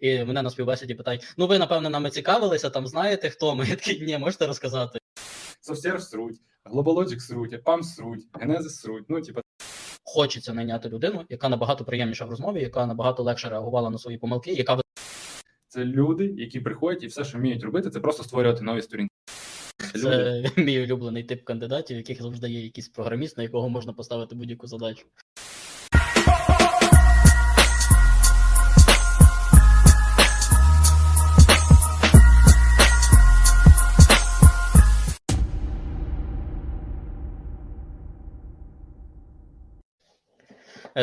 і мене на співбесіді питають: ну ви, напевно, нами цікавилися, там знаєте, хто ми? Я такий, ні, можете розказати. Софтсерв сруть, Globalogic сруть, PAM сруть, Genesis сруть. Ну, типа, Хочеться найняти людину, яка набагато приємніша в розмові, яка набагато легше реагувала на свої помилки, яка це люди, які приходять і все, що вміють робити, це просто створювати нові сторінки. Люди. це мій улюблений тип кандидатів, яких завжди є якийсь програміст, на якого можна поставити будь-яку задачу.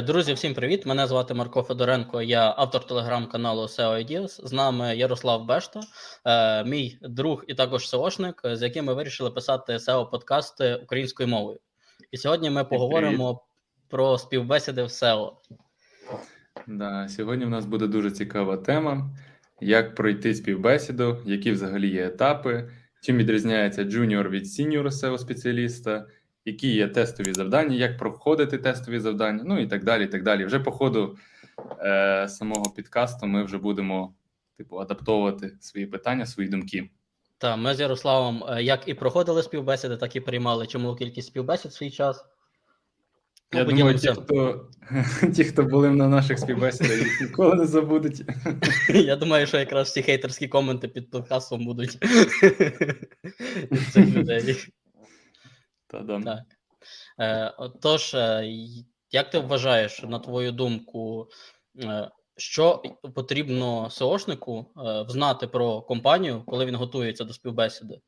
Друзі, всім привіт! Мене звати Марко Федоренко, я автор телеграм-каналу SEO Ideas. З нами Ярослав Бешта, е, мій друг і також SEOшник, з яким ми вирішили писати SEO-подкасти українською мовою. І сьогодні ми поговоримо про співбесіди в SEO. Да, сьогодні в нас буде дуже цікава тема: як пройти співбесіду, які взагалі є етапи, чим відрізняється джуніор від сіньор SEO спеціаліста, які є тестові завдання, як проходити тестові завдання, ну і так далі. і так далі. Вже по ходу е, самого підкасту ми вже будемо типу адаптовувати свої питання, свої думки. Та ми з Ярославом е, як і проходили співбесіди, так і приймали чималу кількість співбесід в свій час. Ну, Я думаю, ті хто, ті, хто були на наших співбесідах, їх ніколи не забудуть. Я думаю, що якраз всі хейтерські коменти під подкастом будуть від цих людей. Та-дам. Так. Е, Тож, е, як ти вважаєш, на твою думку, е, що потрібно SEO шнику е, знати про компанію, коли він готується до співбесіди?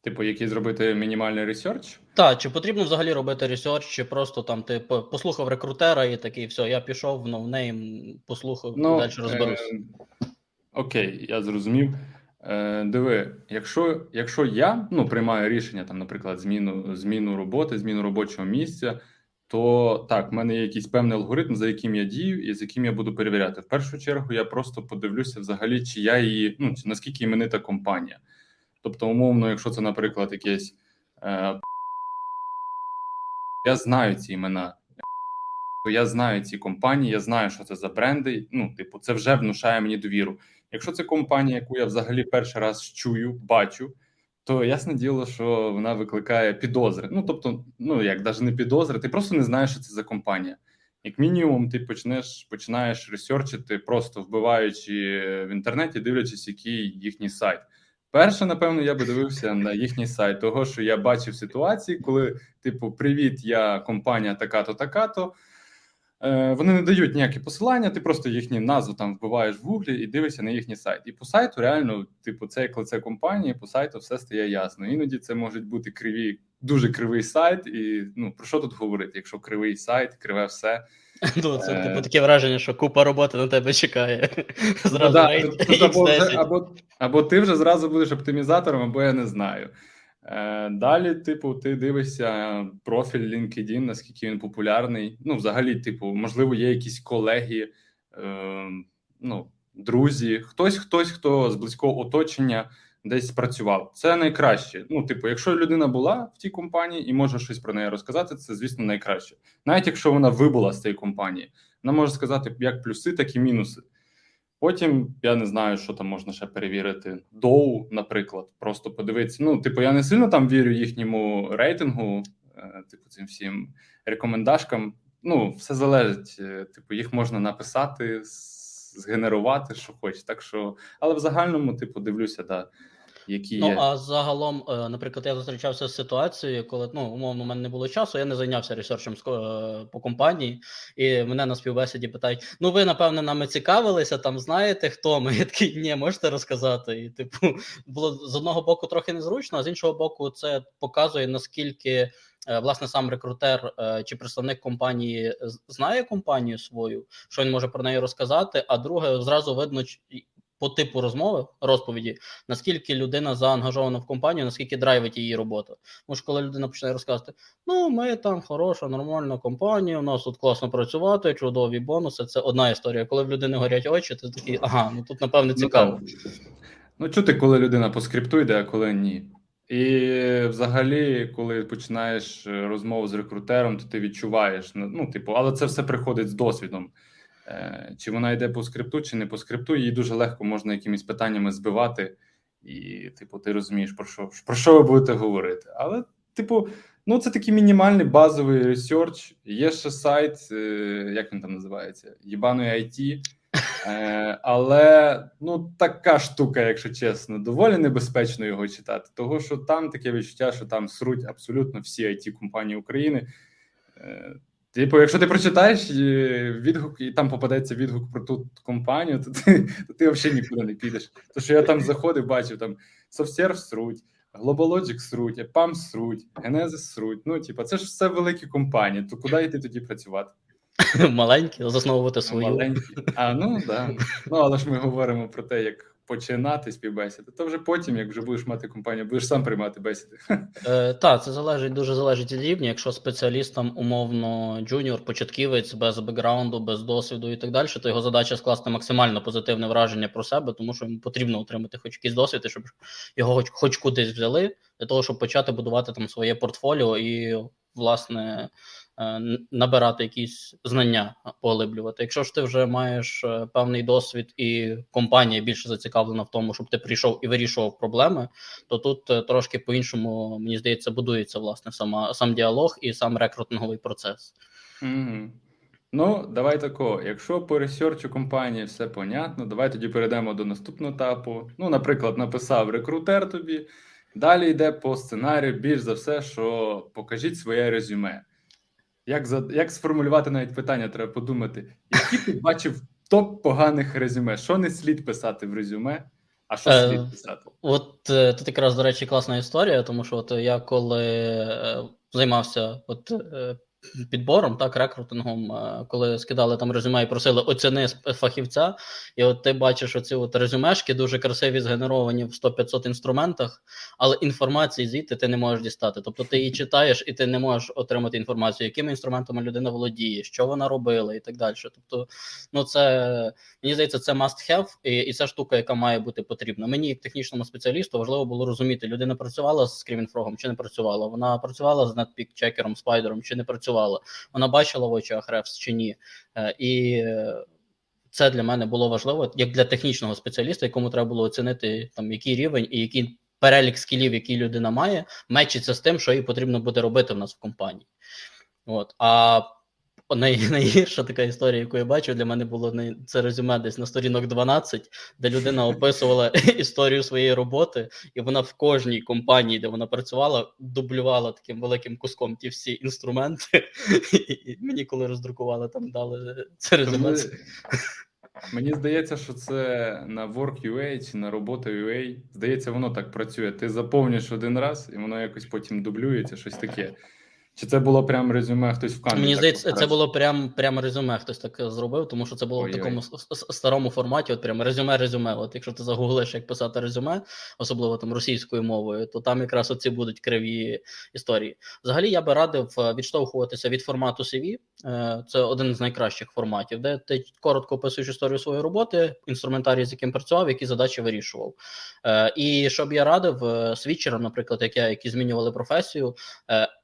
Типу, який зробити мінімальний ресерч? Так, чи потрібно взагалі робити ресерч, чи просто там ти послухав рекрутера і такий, все, я пішов в ноунейм, послухав, Ну, далі розберусь. Е, окей, я зрозумів. Е, диви, якщо, якщо я ну, приймаю рішення, там, наприклад, зміну, зміну роботи, зміну робочого місця, то так, в мене є якийсь певний алгоритм, за яким я дію і з яким я буду перевіряти. В першу чергу я просто подивлюся взагалі, чи я її, ну, наскільки іменита компанія. Тобто, умовно, якщо це, наприклад, якесь. Е, я знаю ці імена. Я знаю ці компанії, я знаю, що це за бренди. Ну, типу, це вже внушає мені довіру. Якщо це компанія, яку я взагалі перший раз чую, бачу, то ясне діло, що вона викликає підозри. Ну, тобто, ну як навіть не підозри, ти просто не знаєш, що це за компанія. Як мінімум, ти почнеш починаєш ресерчити, просто вбиваючи в інтернеті, дивлячись, який їхній сайт. Перше, напевно, я би дивився на їхній сайт, того що я бачив ситуації, коли, типу, привіт, я компанія така-то, така-то. Е, Вони не дають ніякі посилання, ти просто їхню назву там вбиваєш в гуглі і дивишся на їхній сайт. І по сайту реально, типу, це як лице компанії, по сайту все стає ясно. Іноді це можуть бути криві, дуже кривий сайт. І ну про що тут говорити? Якщо кривий сайт, криве все. Ну, це е, типу таке враження, що купа роботи на тебе чекає. Зразу Ну, да, або, або, або ти вже зразу будеш оптимізатором, або я не знаю. Е, далі, типу, ти дивишся профіль LinkedIn, наскільки він популярний. Ну, взагалі, типу, можливо, є якісь колеги, е, ну, друзі, хтось, хтось, хто з близького оточення десь працював. Це найкраще. Ну, типу, якщо людина була в тій компанії і може щось про неї розказати, це, звісно, найкраще. Навіть якщо вона вибула з цієї компанії, вона може сказати як плюси, так і мінуси. Потім я не знаю, що там можна ще перевірити. Доу, наприклад, просто подивитися. Ну, типу, я не сильно там вірю їхньому рейтингу, е, типу, цим всім рекомендашкам. Ну, все залежить. е, Типу, їх можна написати, згенерувати, що хоч. Так що, але в загальному, типу, дивлюся, да, які Ну, є. а загалом, е, наприклад, я зустрічався з ситуацією, коли ну, умовно, у мене не було часу, я не зайнявся ресерчем е, по компанії, і мене на співбесіді питають: ну, ви, напевне, нами цікавилися, там знаєте, хто ми? Я такий, ні, можете розказати. І, типу, було з одного боку трохи незручно, а з іншого боку, це показує, наскільки. е, Власне, сам рекрутер чи представник компанії знає компанію свою, що він може про неї розказати. А друге, зразу видно по типу розмови, розповіді, наскільки людина заангажована в компанію, наскільки драйвить її робота. Тому що коли людина починає розказувати: ну, ми там хороша, нормальна компанія, у нас тут класно працювати, чудові бонуси. Це одна історія. Коли в людини горять очі, ти такий, ага, ну тут напевне цікаво. Ну, ну чути, коли людина по скрипту йде, а коли ні. І взагалі, коли починаєш е, розмову з рекрутером, то ти відчуваєш, ну, ну, типу, але це все приходить з досвідом. Е, Чи вона йде по скрипту, чи не по скрипту, її дуже легко можна якимись питаннями збивати, і, типу, ти розумієш, про що про що ви будете говорити. Але, типу, ну це такий мінімальний базовий ресерч. Є ще сайт, е, як він там називається? Єбаної IT. Е, але ну така штука, якщо чесно, доволі небезпечно його читати. Того що там таке відчуття, що там сруть абсолютно всі it компанії України. Е, Типу, якщо ти прочитаєш відгук, і там попадеться відгук про ту компанію, то ти то ти взагалі нікуди не підеш. То що я там заходив, бачив там SoftServe сруть, GlobalLogic сруть, EPAM сруть, Genesis сруть. Ну, типу, це ж все великі компанії. То куди йти тоді працювати? Маленькі, засновувати свою. Маленькі. А, ну да. Ну, але ж ми говоримо про те, як починати співбесіди, то вже потім, як вже будеш мати компанію, будеш сам приймати бесіди. Е, Так, це залежить дуже залежить від рівня. Якщо спеціалістам умовно джуніор, початківець без бекграунду, без досвіду і так далі, то його задача скласти максимально позитивне враження про себе, тому що йому потрібно отримати хоч якийсь досвід, щоб його хоч, хоч кудись взяли, для того, щоб почати будувати там своє портфоліо і власне. Е, набирати якісь знання, поглиблювати. Якщо ж ти вже маєш е, певний досвід, і компанія більше зацікавлена в тому, щоб ти прийшов і вирішував проблеми, то тут е, трошки по-іншому, мені здається, будується власне сама сам діалог і сам рекрутинговий процес. Mm-hmm. Ну, давай тако. Якщо по ресерчу компанії все понятно, давай тоді перейдемо до наступного етапу. Ну, наприклад, написав рекрутер тобі. Далі йде по сценарію, більш за все, що покажіть своє резюме. Як за як сформулювати навіть питання, треба подумати, які ти бачив топ поганих резюме? Що не слід писати в резюме, а що слід е, писати? От е, тут якраз, до речі, класна історія, тому що от я коли е, займався от підбором, так, рекрутингом, е, коли скидали там резюме і просили оціни фахівця, і от ти бачиш оці от резюмешки, дуже красиві, згенеровані в 100-500 інструментах, але інформації звідти ти не можеш дістати. Тобто ти її читаєш, і ти не можеш отримати інформацію, якими інструментами людина володіє, що вона робила, і так далі. Тобто, ну це мені здається, це must have, і, і це штука, яка має бути потрібна. Мені, як технічному спеціалісту, важливо було розуміти, людина працювала з Screaming Frog ом чи не працювала. Вона працювала з Netpeak Checker ом, Spider ом чи не працювала працювала, вона бачила в очах Ревс чи ні. Е, і це для мене було важливо, як для технічного спеціаліста, якому треба було оцінити там який рівень і який перелік скілів, який людина має, мечиться з тим, що їй потрібно буде робити в нас в компанії. От. А най, найгірша така історія, яку я бачу, для мене було це резюме десь на сторінок 12, де людина описувала історію своєї роботи, і вона в кожній компанії, де вона працювала, дублювала таким великим куском ті всі інструменти. І Мені коли роздрукували, там дали це резюме. Мені здається, що це на Work.ua чи на робота.ua, Здається, воно так працює. Ти заповнюєш один раз, і воно якось потім дублюється, щось таке. Чи це було прям резюме? Хтось в камері? Мені здається, це було прям прям резюме. Хтось так зробив, тому що це було Ой-ой. в такому старому форматі. От прям резюме-резюме. От якщо ти загуглиш, як писати резюме, особливо там російською мовою, то там якраз оці будуть криві історії. Взагалі, я би радив е, відштовхуватися від формату CV. Е, це один з найкращих форматів, де ти коротко описуєш історію своєї роботи, інструментарій, з яким працював, які задачі вирішував. Е, і щоб я радив свідчерам, наприклад, як я, які змінювали професію.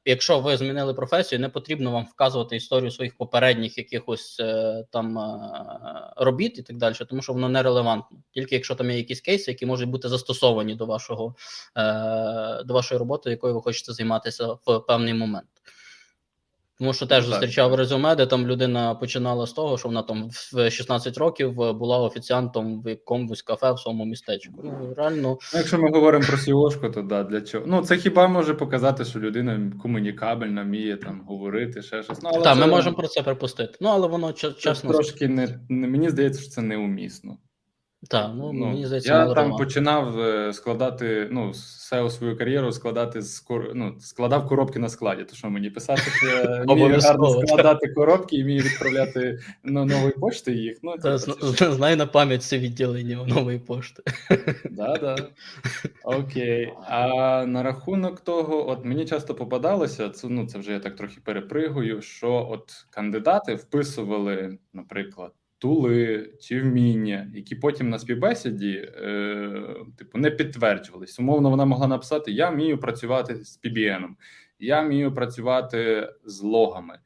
Якщо ви змінили професію, не потрібно вам вказувати історію своїх попередніх якихось е, там е, робіт і так далі, тому що воно нерелевантно. Тільки якщо там є якісь кейси, які можуть бути застосовані до вашого е, до вашої роботи, якою ви хочете займатися в певний момент. Тому що теж зустрічав резюме, де там людина починала з того, що вона там в 16 років була офіціантом в якомусь кафе в своєму містечку. Ну, реально, ну, якщо ми говоримо про сіошку, то да, для чого? Ну це хіба може показати, що людина комунікабельна, вміє там говорити, ще щось. Ну, але Так, це... ми можемо про це припустити. Ну але воно чесно. Трошки не мені здається, що це неумісно. Так, ну, ну мені здається, я там починав е, складати ну, SEO свою кар'єру, складати з ну, складав коробки на складі. То що мені писати, що я вмію гарно складати коробки і вмію відправляти на нової пошти їх. Ну, Та, Знай на пам'ять все відділення нової пошти. Да, да. Окей. А на рахунок того, от мені часто попадалося, це ну це вже я так трохи перепригую, що от кандидати вписували, наприклад тули чи вміння, які потім на співбесіді е, типу не підтверджувались. Умовно, вона могла написати: Я вмію працювати з PBN, я вмію працювати з логами.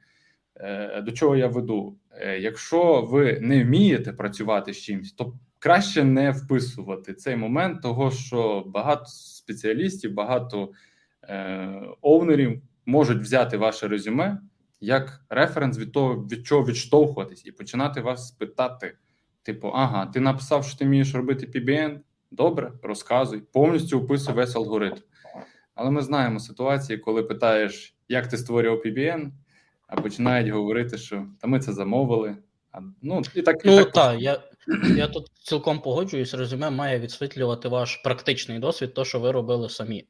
Е, до чого я веду? Е, якщо ви не вмієте працювати з чимось, то краще не вписувати цей момент, того що багато спеціалістів, багато е, овнерів можуть взяти ваше резюме як референс від того, від чого відштовхуватись, і починати вас питати: типу, ага, ти написав, що ти вмієш робити PBN? Добре, розказуй, повністю описуй весь алгоритм. Але ми знаємо ситуації, коли питаєш, як ти створював PBN, а починають говорити, що та ми це замовили. А, ну і так ну, і так. так, я я тут цілком погоджуюсь, резюме має відсвітлювати ваш практичний досвід, то що ви робили самі.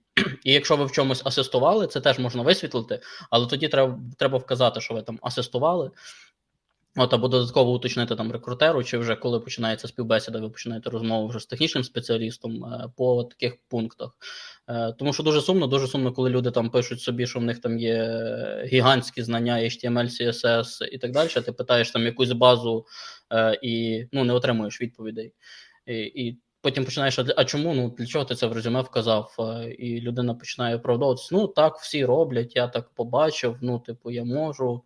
І якщо ви в чомусь асистували, це теж можна висвітлити, але тоді треба треба вказати, що ви там асистували. От, або додатково уточнити там рекрутеру, чи вже коли починається співбесіда, ви починаєте розмову вже з технічним спеціалістом е, по таких пунктах. Е, тому що дуже сумно, дуже сумно, коли люди там пишуть собі, що в них там є гігантські знання HTML, CSS і так далі. Ти питаєш там якусь базу е, і ну, не отримуєш відповідей. І, і Потім починаєш, а чому? Ну для чого ти це в резюме вказав? І людина починає оправдовуватися. Ну так, всі роблять, я так побачив. Ну, типу, я можу.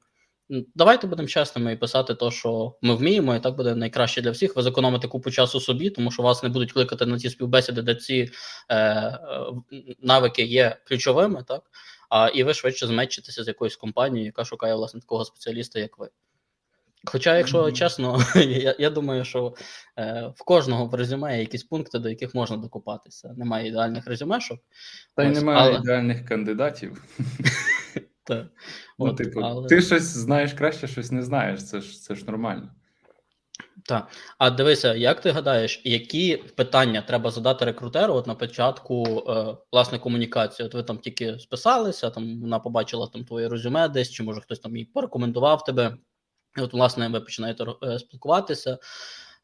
Давайте будемо чесними і писати те, що ми вміємо, і так буде найкраще для всіх. Ви зекономите купу часу собі, тому що вас не будуть кликати на ті співбесіди, де ці е, е, навики є ключовими, так? А і ви швидше змечитеся з якоюсь компанією, яка шукає власне такого спеціаліста, як ви. Хоча, якщо mm-hmm. чесно, я я думаю, що е, в кожного в резюме є якісь пункти, до яких можна докупатися. Немає ідеальних резюмешок. Та й немає але... ідеальних кандидатів. Так. Ну, типу, але... Ти щось знаєш краще, щось не знаєш. Це ж це ж нормально. Так. А дивися, як ти гадаєш, які питання треба задати рекрутеру от на початку е, власне комунікації? От ви там тільки списалися, там вона побачила там твоє резюме десь, чи може хтось там їй порекомендував тебе. І От, власне, ви починаєте е, спілкуватися.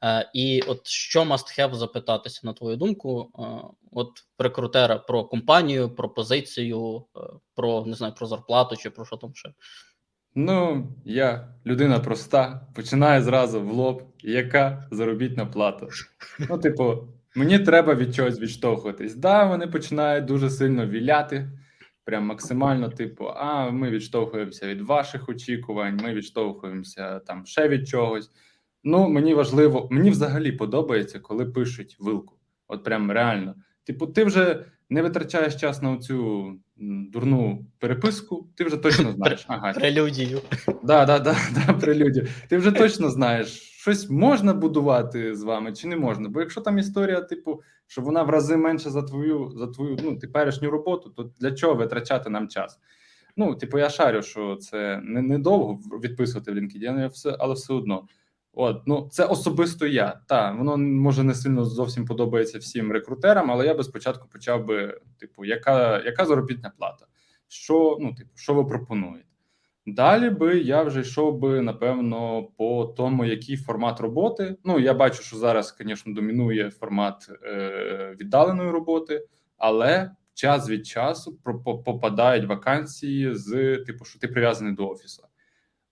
Е, і от що must have запитатися, на твою думку, е, от рекрутера про компанію, про позицію, е, про не знаю, про зарплату чи про що там ще? Ну, я людина проста, починаю зразу в лоб, яка заробітна плата. Ну, типу, мені треба від чогось відштовхуватись. Да, вони починають дуже сильно віляти, прям максимально, типу, а ми відштовхуємося від ваших очікувань, ми відштовхуємося там ще від чогось. Ну, мені важливо, мені взагалі подобається, коли пишуть вилку. От прям реально. Типу, ти вже не витрачаєш час на цю дурну переписку, ти вже точно знаєш. Ага. Прелюдію. Да, да, да, да, прелюдію. Ти вже точно знаєш, щось можна будувати з вами чи не можна. Бо якщо там історія, типу, що вона в рази менше за твою за твою ну, теперішню роботу, то для чого витрачати нам час? Ну, типу, я шарю, що це не, не відписувати в LinkedIn, але все одно. От, ну це особисто я. Так, воно може не сильно зовсім подобається всім рекрутерам, але я би спочатку почав би, типу, яка яка заробітна плата? Що ну, типу, що ви пропонуєте? Далі би я вже йшов би напевно по тому, який формат роботи. Ну я бачу, що зараз, звісно, домінує формат е, віддаленої роботи, але час від часу попадають вакансії з типу, що ти прив'язаний до офісу.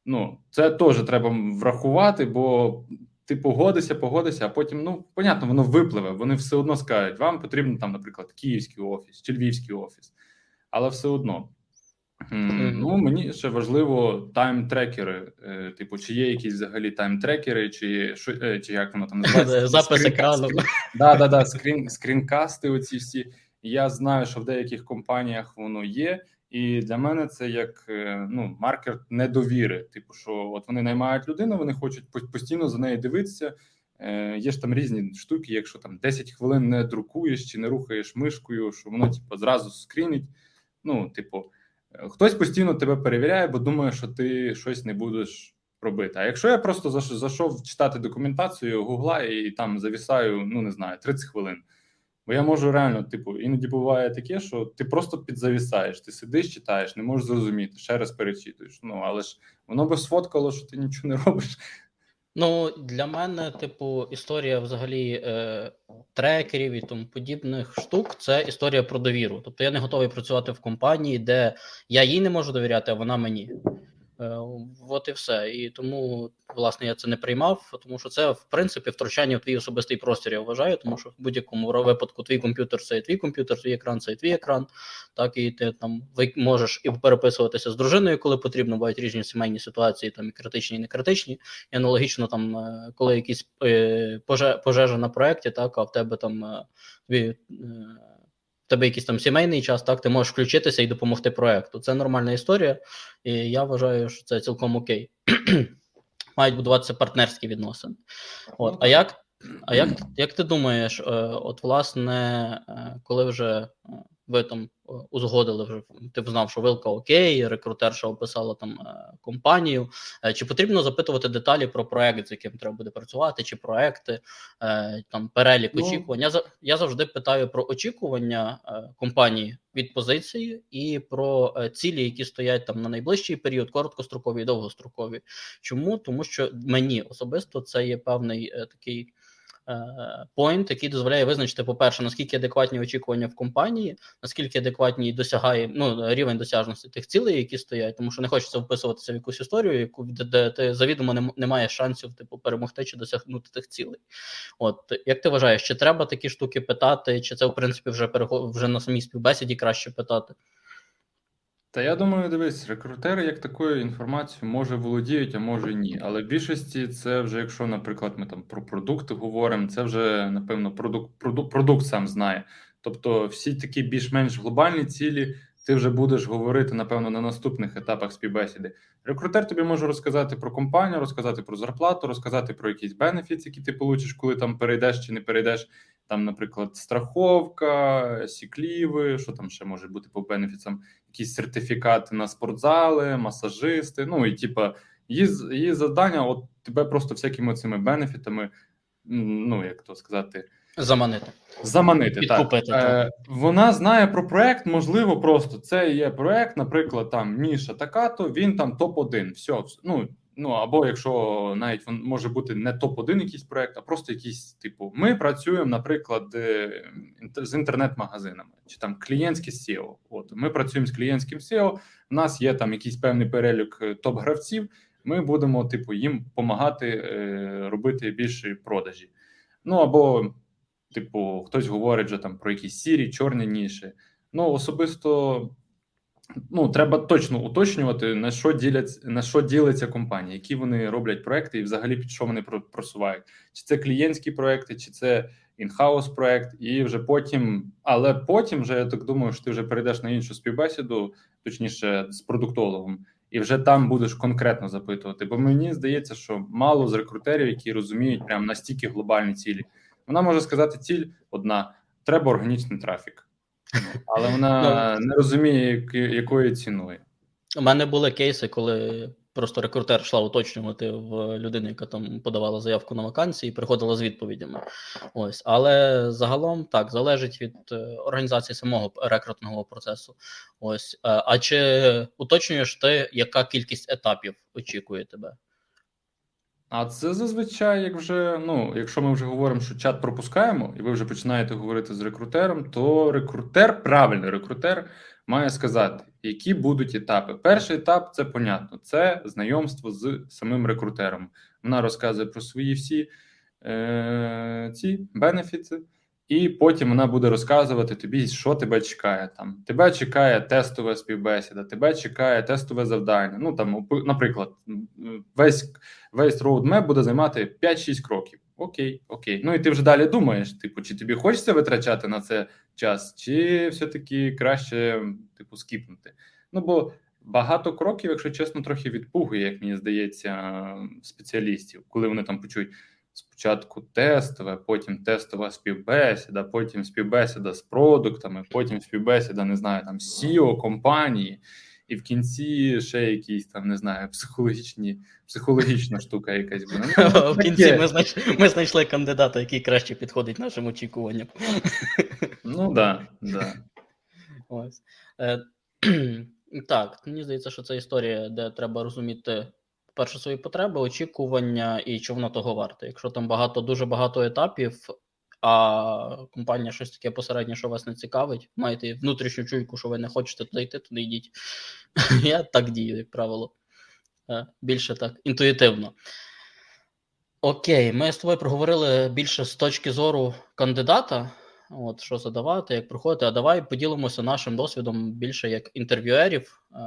Ну, це теж треба врахувати, бо ти погодишся, погодишся, а потім, ну, понятно, воно випливе. Вони все одно скажуть, вам потрібен там, наприклад, київський офіс чи львівський офіс, але все одно. Mm-hmm. Ну, мені ще важливо тайм-трекери. Е, типу, чи є якісь взагалі тайм-трекери, чи е, чи як воно там називається? Запис екрану. Да, да, да, скрін, скрінкасти. Оці всі. Я знаю, що в деяких компаніях воно є. І для мене це як е, ну маркер недовіри. Типу, що от вони наймають людину, вони хочуть постійно за нею дивитися. Е, Є ж там різні штуки, якщо там 10 хвилин не друкуєш чи не рухаєш мишкою, що воно типу, зразу скрінить. Ну, типу, е, хтось постійно тебе перевіряє, бо думає, що ти щось не будеш робити. А якщо я просто зайшов читати документацію Гугла і там завісаю, ну не знаю, 30 хвилин. Бо я можу реально, типу, іноді буває таке, що ти просто підзавісаєш, ти сидиш, читаєш, не можеш зрозуміти, ще раз перечитуєш. Ну, але ж воно би сфоткало, що ти нічого не робиш. Ну, для мене, типу, історія взагалі е, трекерів і тому подібних штук це історія про довіру. Тобто я не готовий працювати в компанії, де я їй не можу довіряти, а вона мені. Е, от і все. І тому, власне, я це не приймав, тому що це, в принципі, втручання в твій особистий простір, я вважаю, тому що в будь-якому випадку твій комп'ютер це і твій комп'ютер, твій екран це і твій екран. Так, і ти там можеш і переписуватися з дружиною, коли потрібно, бувають різні сімейні ситуації, там і критичні, і не критичні. І аналогічно, там, е, коли якісь е, пожежа на проєкті, так, а в тебе там тобі тебе якийсь там сімейний час, так, ти можеш включитися і допомогти проекту. Це нормальна історія, і я вважаю, що це цілком окей. Мають будуватися партнерські відносини. От, А як а як, як ти думаєш, е, от власне, е, коли вже е, ви там узгодили вже ти б знав, що вилка окей, рекрутерша описала там е, компанію. Е, чи потрібно запитувати деталі про проект, з яким треба буде працювати, чи проекти, е, там перелік ну, очікувань? Я я завжди питаю про очікування компанії від позиції і про цілі, які стоять там на найближчий період, короткострокові і довгострокові. Чому? Тому що мені особисто це є певний такий. Point, який дозволяє визначити, по-перше, наскільки адекватні очікування в компанії, наскільки адекватні досягає ну, рівень досяжності тих цілей, які стоять, тому що не хочеться вписуватися в якусь історію, яку де, ти завідомо не, не маєш шансів типу перемогти чи досягнути тих цілей. От як ти вважаєш, чи треба такі штуки питати, чи це в принципі вже вже на самій співбесіді краще питати? Та я думаю, дивись, рекрутери як такою інформацією може володіють, а може ні. Але в більшості це вже, якщо, наприклад, ми там про продукти говоримо, це вже напевно продукт продукт, продукт сам знає. Тобто, всі такі більш-менш глобальні цілі ти вже будеш говорити, напевно, на наступних етапах співбесіди. Рекрутер тобі може розказати про компанію, розказати про зарплату, розказати про якісь бенефіти, які ти получиш, коли там перейдеш чи не перейдеш. Там, наприклад, страховка, сікліви, що там ще може бути по бенефіцам, якісь сертифікати на спортзали, масажисти. Ну і типа її її завдання, от тебе просто всякими цими бенефітами, ну як то сказати. Заманити. Заманити, Підкупити, так. Е, Вона знає про проект, можливо, просто це є проект, наприклад, там Ніша Такато, він там топ-1. Все, ну, ну або якщо навіть він може бути не топ-1 якийсь проект, а просто якийсь типу. Ми працюємо, наприклад, е, з інтернет-магазинами чи там клієнтське SEO. От ми працюємо з клієнтським SEO, У нас є там якийсь певний перелік е, топ-гравців. Ми будемо, типу, їм допомагати е, робити більше продажі. Ну або Типу, хтось говорить вже там про якісь сірі, чорні ніші. Ну, особисто ну, треба точно уточнювати, на що ділять, на що ділиться компанія, які вони роблять проекти, і взагалі під що вони просувають. Чи це клієнтські проекти, чи це інхаус проект, і вже потім, але потім вже я так думаю, що ти вже перейдеш на іншу співбесіду, точніше, з продуктологом. І вже там будеш конкретно запитувати. Бо мені здається, що мало з рекрутерів, які розуміють прям настільки глобальні цілі. Вона може сказати ціль одна: треба органічний трафік, але вона ну, не розуміє, якою ціною. У мене були кейси, коли просто рекрутер йшла уточнювати в людину, яка там подавала заявку на вакансії, і приходила з відповідями. Ось, але загалом так залежить від е, організації самого рекрутного процесу. Ось, е, а чи уточнюєш ти, яка кількість етапів очікує тебе? А це зазвичай, як вже ну, якщо ми вже говоримо, що чат пропускаємо, і ви вже починаєте говорити з рекрутером, то рекрутер, правильний рекрутер, має сказати, які будуть етапи. Перший етап це понятно, це знайомство з самим рекрутером. Вона розказує про свої всі е, ці бенефіти. І потім вона буде розказувати тобі, що тебе чекає. Там тебе чекає тестова співбесіда, тебе чекає тестове завдання. Ну там, наприклад, весь весь роудмеп буде займати 5-6 кроків. Окей, окей. Ну і ти вже далі думаєш: типу, чи тобі хочеться витрачати на це час, чи все-таки краще, типу, скіпнути. Ну бо багато кроків, якщо чесно, трохи відпугує, як мені здається, спеціалістів, коли вони там почують спочатку тестове, потім тестова співбесіда, потім співбесіда з продуктами, потім співбесіда, не знаю, там SEO компанії, і в кінці ще якісь там не знаю, психологічні, психологічна штука якась буде. Ну, в кінці ми знайшли, ми знайшли кандидата, який краще підходить нашим очікуванням. Ну так, да, Ось. Е, Так, мені здається, що це історія, де треба розуміти перше свої потреби, очікування і чи воно того варте. Якщо там багато, дуже багато етапів, а компанія щось таке посереднє, що вас не цікавить, маєте внутрішню чуйку, що ви не хочете туди йти, туди йдіть. Я так дію, як правило. е, більше так інтуїтивно. Окей, ми з тобою проговорили більше з точки зору кандидата. От що задавати, як проходити. А давай поділимося нашим досвідом більше як інтерв'юерів. Е,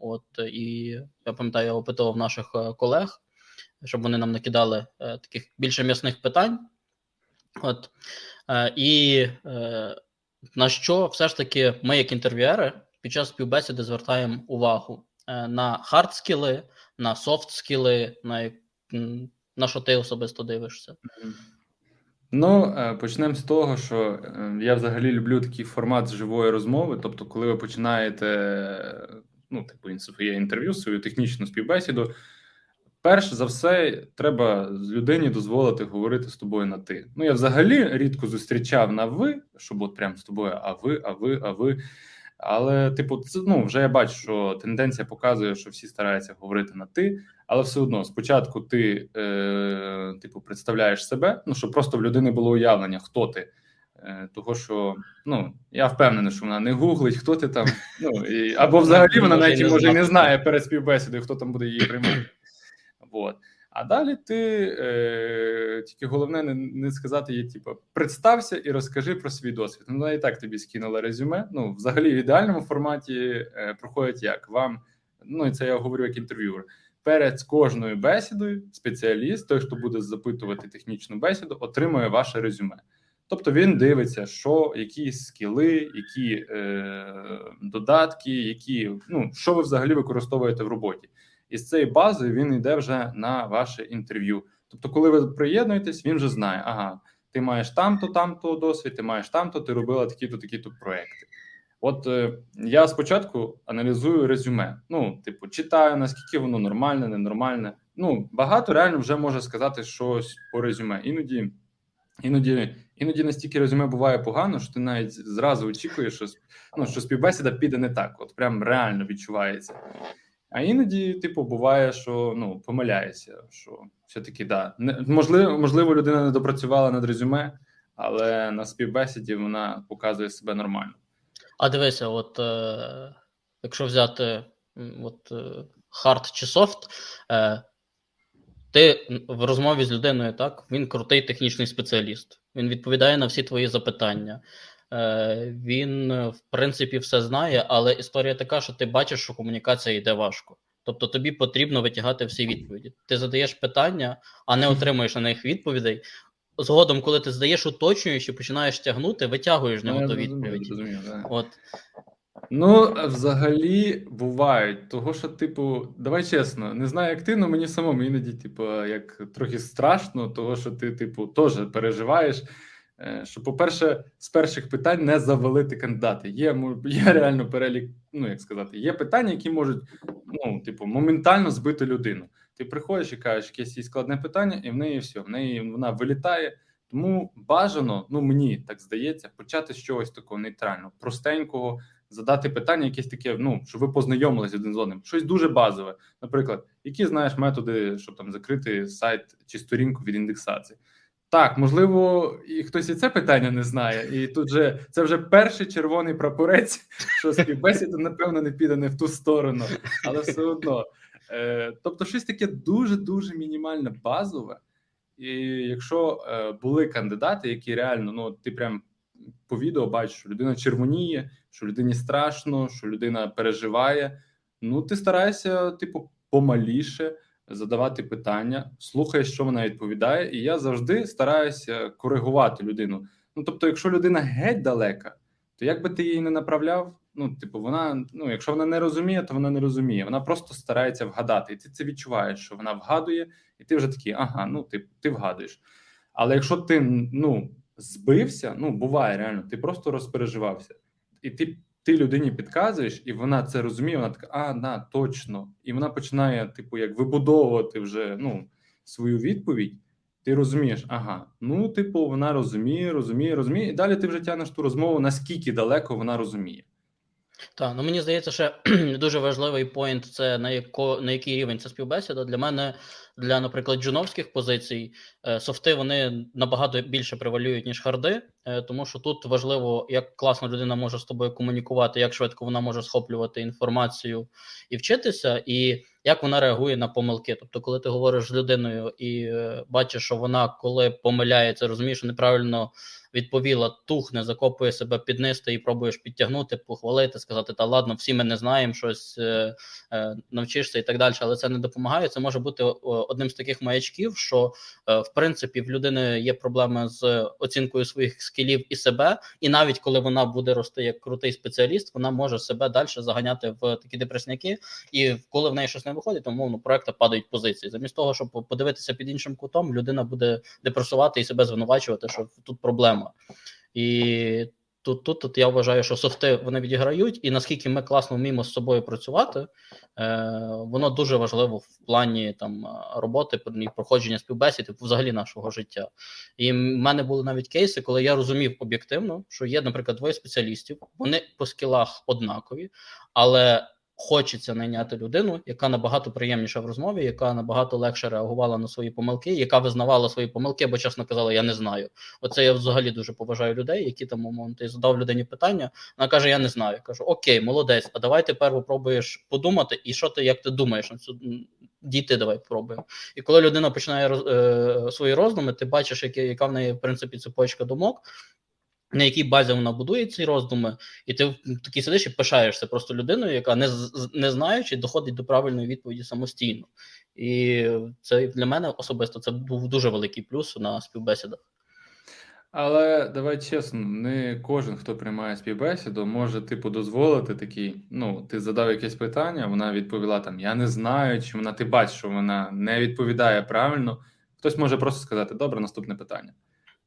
от і я пам'ятаю, я опитував наших е, колег, щоб вони нам накидали е, таких більше м'ясних питань. От і на що все ж таки ми, як інтерв'юери, під час співбесіди звертаємо увагу на хард-скіли, на софт-скіли, на на що ти особисто дивишся? Ну, е, почнемо з того, що е, я взагалі люблю такий формат живої розмови. Тобто, коли ви починаєте, ну, типу, своє інтерв'ю, свою технічну співбесіду, перш за все, треба з людині дозволити говорити з тобою на ти. Ну, я взагалі рідко зустрічав на ви, щоб от прям з тобою, а ви, а ви, а ви. Але, типу, це ну вже я бачу, що тенденція показує, що всі стараються говорити на ти, але все одно спочатку ти, е, типу, представляєш себе, ну щоб просто в людини було уявлення, хто ти. Е, Того, що ну я впевнений, що вона не гуглить, хто ти там. Ну і або взагалі вона навіть може не знає перед співбесідою, хто там буде її приймати. Вот. А далі ти е, тільки головне не не сказати їй, типу, представся і розкажи про свій досвід. Ну, і так тобі скинула резюме. Ну, взагалі, в ідеальному форматі е, проходять як вам, ну і це я говорю як інтерв'юер. Перед кожною бесідою спеціаліст, той, хто буде запитувати технічну бесіду, отримує ваше резюме. Тобто він дивиться, що які скіли, які е, додатки, які ну що ви взагалі використовуєте в роботі і з цієї бази він йде вже на ваше інтерв'ю. Тобто, коли ви приєднуєтесь, він вже знає, ага, ти маєш там-то, там-то досвід, ти маєш там-то, ти робила такі-то, такі-то проекти. От е, я спочатку аналізую резюме. Ну, типу, читаю, наскільки воно нормальне, ненормальне. Ну, багато реально вже може сказати щось по резюме. Іноді, іноді, іноді настільки резюме буває погано, що ти навіть зразу очікуєш, що ну, що співбесіда піде не так. От прям реально відчувається. А іноді, типу, буває, що ну помиляється, що все-таки да. Не, можливо, можливо, людина не допрацювала над резюме, але на співбесіді вона показує себе нормально. А дивися, от е, якщо взяти от е, хард чи софт, е, ти в розмові з людиною, так, він крутий технічний спеціаліст. Він відповідає на всі твої запитання. Е, він, е, в принципі, все знає, але історія така, що ти бачиш, що комунікація йде важко. Тобто тобі потрібно витягати всі відповіді. Ти задаєш питання, а не отримуєш на них відповідей. Згодом, коли ти здаєш уточнюючи, починаєш тягнути, витягуєш з нього ту відповідь. Розумію, да. От. Ну, взагалі, бувають, того, що, типу, давай чесно, не знаю, як ти, але мені самому іноді, типу, як трохи страшно, того, що ти, типу, теж переживаєш. Е, що, по-перше, з перших питань не завалити кандидати. Є є реально перелік, ну як сказати, є питання, які можуть ну, типу, моментально збити людину. Ти приходиш і кажеш, якесь складне питання, і в неї все, в неї вона вилітає. Тому бажано, ну мені так здається, почати з чогось такого нейтрального, простенького, задати питання, якесь таке, ну щоб ви познайомилися один з одним. Щось дуже базове. Наприклад, які знаєш методи, щоб там закрити сайт чи сторінку від індексації. Так, можливо, і хтось і це питання не знає, і тут же це вже перший червоний прапорець, що співбесіда, напевно, не піде не в ту сторону, але все одно. Е, Тобто, щось таке дуже дуже мінімальне базове. І якщо е, були кандидати, які реально ну ти прям по відео бачиш, що людина червоніє, що людині страшно, що людина переживає. Ну ти стараєшся, типу, помаліше задавати питання, слухаєш, що вона відповідає, і я завжди стараюся коригувати людину. Ну тобто, якщо людина геть далека, то як би ти її не направляв, ну типу, вона ну, якщо вона не розуміє, то вона не розуміє. Вона просто старається вгадати, і ти це відчуваєш, що вона вгадує, і ти вже такий, ага, ну ти, ти вгадуєш. Але якщо ти ну збився, ну буває реально, ти просто розпереживався, і ти ти людині підказуєш, і вона це розуміє. Вона така, а на точно. І вона починає, типу, як вибудовувати вже ну свою відповідь. Ти розумієш, ага, ну, типу, вона розуміє, розуміє, розуміє, і далі ти вже тягнеш ту розмову, наскільки далеко вона розуміє. Так, ну мені здається, що дуже важливий поінт це на яко, на який рівень це співбесіда. Для мене для, наприклад, джуновських позицій е, софти вони набагато більше превалюють, ніж харди, е, тому що тут важливо, як класно людина може з тобою комунікувати, як швидко вона може схоплювати інформацію і вчитися, і як вона реагує на помилки. Тобто, коли ти говориш з людиною і е, бачиш, що вона коли помиляється, розумієш, що неправильно відповіла, тухне, закопує себе під низ, і пробуєш підтягнути, похвалити, сказати, та ладно, всі ми не знаємо щось, е, е, навчишся і так далі, але це не допомагає. Це може бути одним з таких маячків, що е, в принципі в людини є проблеми з оцінкою своїх скілів і себе, і навіть коли вона буде рости як крутий спеціаліст, вона може себе далі заганяти в такі депресняки, і коли в неї щось не виходить, то мовно проекта падають позиції. Замість того, щоб подивитися під іншим кутом, людина буде депресувати і себе звинувачувати, що тут проблема. І тут, тут, тут я вважаю, що софти вони відіграють, і наскільки ми класно вміємо з собою працювати, е, воно дуже важливо в плані там роботи проходження співбесід взагалі нашого життя. І в мене були навіть кейси, коли я розумів об'єктивно, що є, наприклад, двоє спеціалістів, вони по скілах однакові, але хочеться найняти людину, яка набагато приємніша в розмові, яка набагато легше реагувала на свої помилки, яка визнавала свої помилки, бо чесно казала, я не знаю. Оце я взагалі дуже поважаю людей, які там ти задав людині питання. Вона каже: Я не знаю. Я кажу, окей, молодець. А давай тепер попробуєш подумати, і що ти як ти думаєш на цю дійти, давай пробуємо. І коли людина починає е, свої роздуми, ти бачиш, які, яка в неї в принципі цепочка думок на якій базі вона будує ці роздуми, і ти такий сидиш і пишаєшся просто людиною, яка не не знаючи, доходить до правильної відповіді самостійно. І це для мене особисто це був дуже великий плюс на співбесідах. Але давай чесно, не кожен, хто приймає співбесіду, може типу дозволити такий. Ну, ти задав якесь питання, вона відповіла там: Я не знаю, чи вона ти бачиш, що вона не відповідає правильно. Хтось може просто сказати: Добре, наступне питання.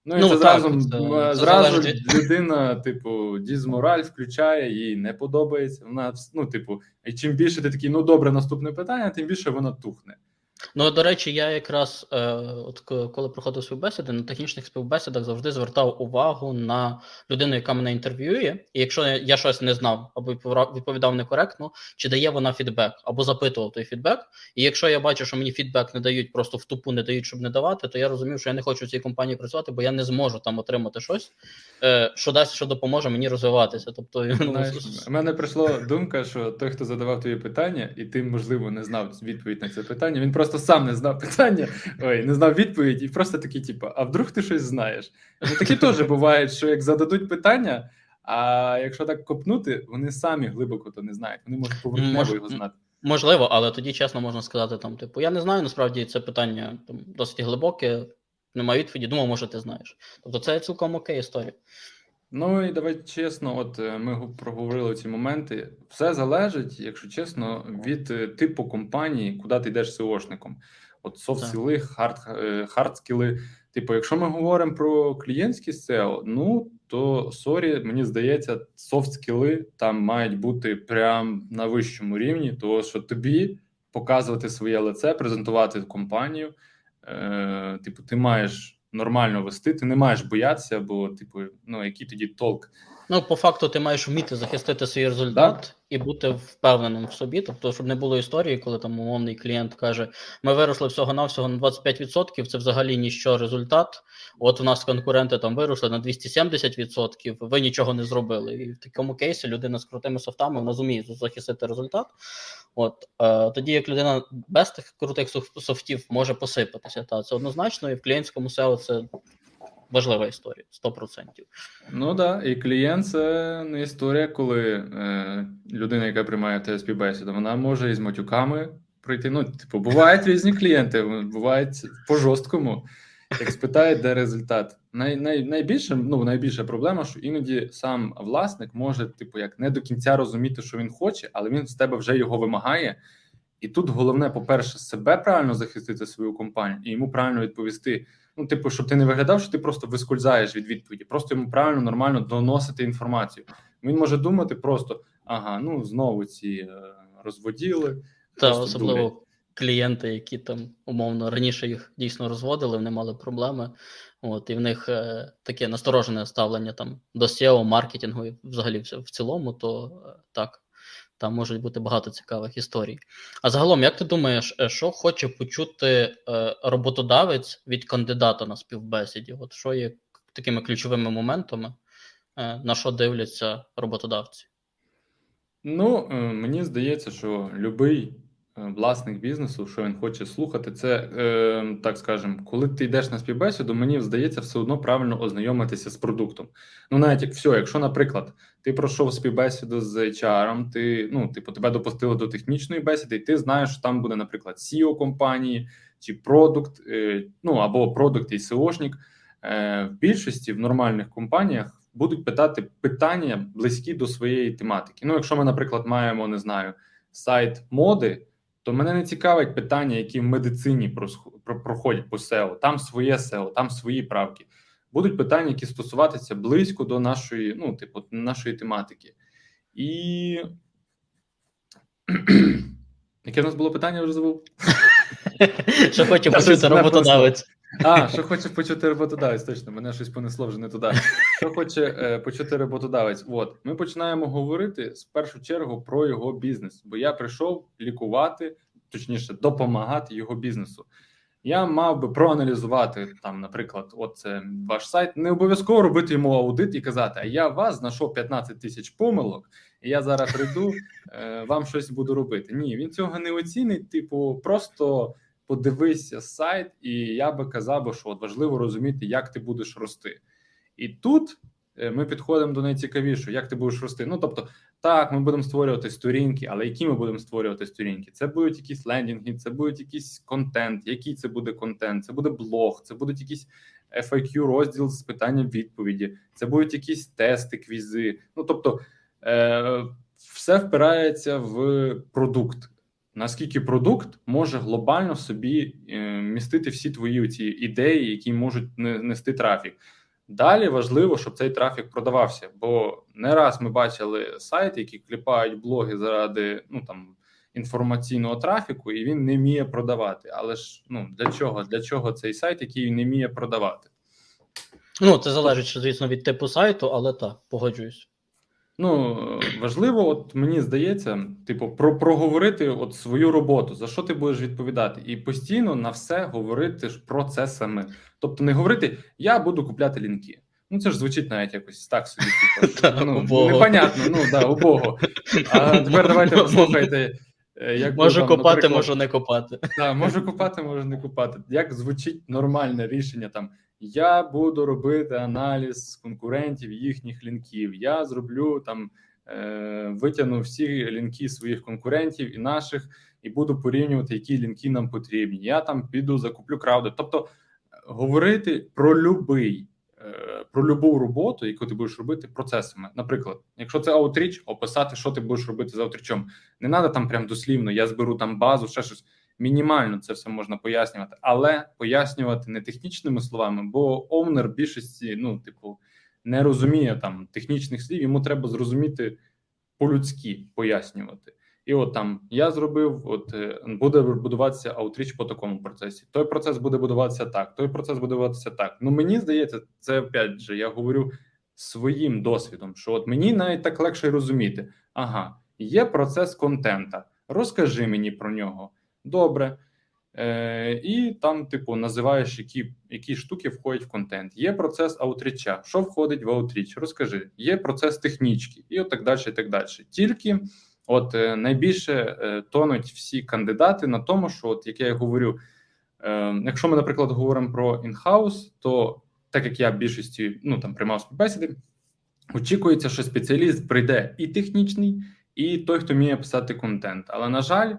Ну і ну, це так, зразу це, зразу це людина, типу, дізмораль включає, їй не подобається. Вона ну, типу, і чим більше ти такий, ну добре, наступне питання, тим більше вона тухне. Ну, до речі, я якраз е, от коли проходив співбесіди, на технічних співбесідах завжди звертав увагу на людину, яка мене інтерв'ює, і якщо я щось не знав або відповідав некоректно, чи дає вона фідбек, або запитував той фідбек. І якщо я бачу, що мені фідбек не дають, просто в тупу не дають, щоб не давати, то я розумів, що я не хочу в цій компанії працювати, бо я не зможу там отримати щось, е, що дасть, що допоможе мені розвиватися. Тобто, ну, Знаєш, мене прийшла думка, що той, хто задавав тобі питання, і ти, можливо, не знав відповідь на це питання, він просто сам не знав питання, ой, не знав відповідь, і просто такий, типу, а вдруг ти щось знаєш? Ну, Такі теж бувають, що як зададуть питання, а якщо так копнути, вони самі глибоко то не знають. Вони можуть поверхнево його знати. Можливо, але тоді чесно можна сказати, там, типу, я не знаю, насправді це питання там досить глибоке, немає відповіді, думав, може, ти знаєш. Тобто це цілком окей історія. Ну і давай чесно, от е, ми проговорили ці моменти. Все залежить, якщо чесно, від е, типу компанії, куди ти йдеш SEOшником. От софт-скіли, хард скіли. Типу, якщо ми говоримо про клієнтські SEO, ну то сорі, мені здається, софт скіли там мають бути прям на вищому рівні, тому що тобі показувати своє лице, презентувати компанію. Е, Типу, ти маєш нормально вести, ти не маєш боятися, бо, типу, ну який тоді толк. Ну, по факту, ти маєш вміти захистити свій результат. Да? і бути впевненим в собі, тобто, щоб не було історії, коли там умовний клієнт каже: ми виросли всього-навсього на 25%, це взагалі ніщо результат. От у нас конкуренти там виросли на 270%, ви нічого не зробили. І в такому кейсі людина з крутими софтами вона зуміє захистити результат. От е, тоді як людина без тих крутих софтів може посипатися. Та це однозначно, і в клієнтському SEO це важлива історія 100%. Ну так, і клієнт це не історія, коли е, людина, яка приймає те співбесіду, вона може із матюками прийти. Ну, типу, бувають різні клієнти, бувають по жорсткому. Як спитають, де результат. Най, най, Найбільше ну, найбільша проблема, що іноді сам власник може, типу, як не до кінця розуміти, що він хоче, але він з тебе вже його вимагає. І тут головне, по-перше, себе правильно захистити свою компанію і йому правильно відповісти. Ну, типу, щоб ти не виглядав, що ти просто вискользаєш від відповіді, просто йому правильно, нормально доносити інформацію. Він може думати просто: ага, ну знову ці е, розводіли. Та особливо дурять. клієнти, які там умовно раніше їх дійсно розводили, вони мали проблеми. От і в них е, таке насторожене ставлення там до SEO, маркетингу і взагалі в цілому, то е, так Там можуть бути багато цікавих історій. А загалом, як ти думаєш, е, що хоче почути е, роботодавець від кандидата на співбесіді? От що є такими ключовими моментами, е, на що дивляться роботодавці? Ну, мені здається, що будь-який власник бізнесу, що він хоче слухати, це е, так скажемо, коли ти йдеш на співбесіду, мені здається, все одно правильно ознайомитися з продуктом. Ну, навіть як все, якщо, наприклад, ти пройшов співбесіду з HR, ти ну, типу, тебе допустили до технічної бесіди, і ти знаєш, що там буде, наприклад, CEO компанії чи продукт, е, ну або продукт і SEOшник. Е, в більшості в нормальних компаніях будуть питати питання близькі до своєї тематики. Ну, якщо ми, наприклад, маємо не знаю сайт моди, то мене не цікавить питання, які в медицині проходять по SEO. Там своє SEO, там свої правки. Будуть питання, які стосуватися близько до нашої, ну, типу, нашої тематики. І. Яке в нас було питання, вже забув? Що хоче почути роботодавець. А, що хоче почути роботодавець, точно, мене щось понесло вже не туди. Що хоче е, почути роботодавець? От ми починаємо говорити в першу чергу про його бізнес, бо я прийшов лікувати, точніше, допомагати його бізнесу. Я мав би проаналізувати там, наприклад, от це ваш сайт. Не обов'язково робити йому аудит і казати: А я вас знайшов 15 тисяч помилок, і я зараз прийду, е, вам щось буду робити. Ні, він цього не оцінить. Типу, просто подивися сайт, і я би казав, що от важливо розуміти, як ти будеш рости. І тут е, ми підходимо до найцікавішого, як ти будеш рости. Ну тобто, так, ми будемо створювати сторінки, але які ми будемо створювати сторінки? Це будуть якісь лендінги, це будуть якийсь контент. Який це буде контент? Це буде блог, це будуть якісь FAQ розділ з питанням відповіді, це будуть якісь тести, квізи. Ну тобто, е, все впирається в продукт наскільки продукт може глобально собі е, містити всі твої ці ідеї, які можуть нести трафік. Далі важливо, щоб цей трафік продавався, бо не раз ми бачили сайти, які кліпають блоги заради ну там інформаційного трафіку, і він не вміє продавати. Але ж ну для чого? Для чого цей сайт, який не вміє продавати? Ну це залежить, звісно, від типу сайту, але так, погоджуюсь. Ну важливо, от мені здається, типу, про проговорити от свою роботу, за що ти будеш відповідати, і постійно на все говорити ж про це саме. Тобто, не говорити я буду купляти лінки. Ну це ж звучить навіть якось так собі. Типу, ну, непонятно, ну да, убого. А тепер давайте послухайте. Е, як Можу копати, можу не копати. Так, можу копати, можу не копати. Як звучить нормальне рішення там я буду робити аналіз конкурентів їхніх лінків. Я зроблю там, е, витягну всі лінки своїх конкурентів і наших, і буду порівнювати, які лінки нам потрібні. Я там піду закуплю крауди. Тобто говорити про любий. Е, про любу роботу, яку ти будеш робити процесами. Наприклад, якщо це аутріч, описати, що ти будеш робити з аутрічом. Не треба там прям дослівно, я зберу там базу, ще щось мінімально це все можна пояснювати, але пояснювати не технічними словами, бо овнер більшості, ну, типу, не розуміє там технічних слів, йому треба зрозуміти по-людськи пояснювати. І от там я зробив, от е, буде будуватися аутріч по такому процесі. Той процес буде будуватися так, той процес буде будуватися так. Ну мені здається, це опять же я говорю своїм досвідом, що от мені навіть так легше розуміти. Ага, є процес контента. Розкажи мені про нього добре. Е, І там, типу, називаєш, які які штуки входять в контент. Є процес аутріча. Що входить в аутріч? Розкажи, є процес технічки, і от так далі. і так далі. Тільки от е, найбільше е, тонуть всі кандидати на тому, що, от як я говорю, е, якщо ми, наприклад, говоримо про інхаус, то так як я більшості ну там приймав співбесіди, очікується, що спеціаліст прийде і технічний, і той, хто вміє писати контент. Але на жаль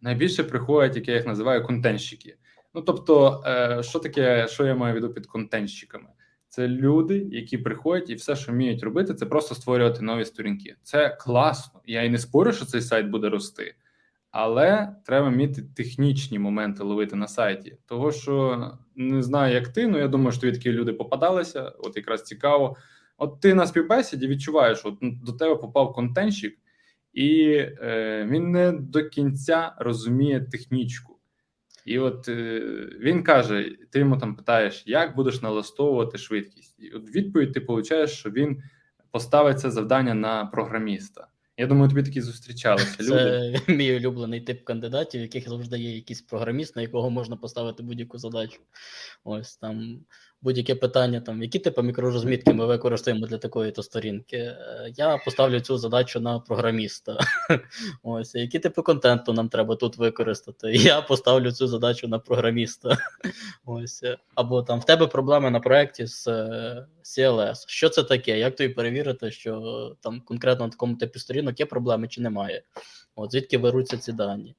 найбільше приходять, як я їх називаю, контентщики. Ну тобто, е, що таке, що я маю в під контентщиками? Це люди, які приходять і все, що вміють робити, це просто створювати нові сторінки. Це класно. Я і не спорю, що цей сайт буде рости, але треба вміти технічні моменти ловити на сайті. Того що не знаю, як ти, ну я думаю, що такі люди попадалися. От якраз цікаво. От ти на співбесіді відчуваєш, от до тебе попав контентщик, і е, він не до кінця розуміє технічку. І от е, він каже: ти йому там питаєш, як будеш налаштовувати швидкість? І от відповідь ти получаєш, що він поставить це завдання на програміста. Я думаю, тобі такі зустрічалися. люди. Це мій улюблений тип кандидатів, яких завжди є якийсь програміст, на якого можна поставити будь-яку задачу. Ось там будь-яке питання, там які типи мікророзмітки ми використовуємо для такої то сторінки. Е, я поставлю цю задачу на програміста. Ось які типи контенту нам треба тут використати. Я поставлю цю задачу на програміста. Ось або там в тебе проблеми на проєкті з е, CLS. Що це таке? Як тобі перевірити, що там конкретно на такому типі сторінок є проблеми чи немає? От звідки беруться ці дані?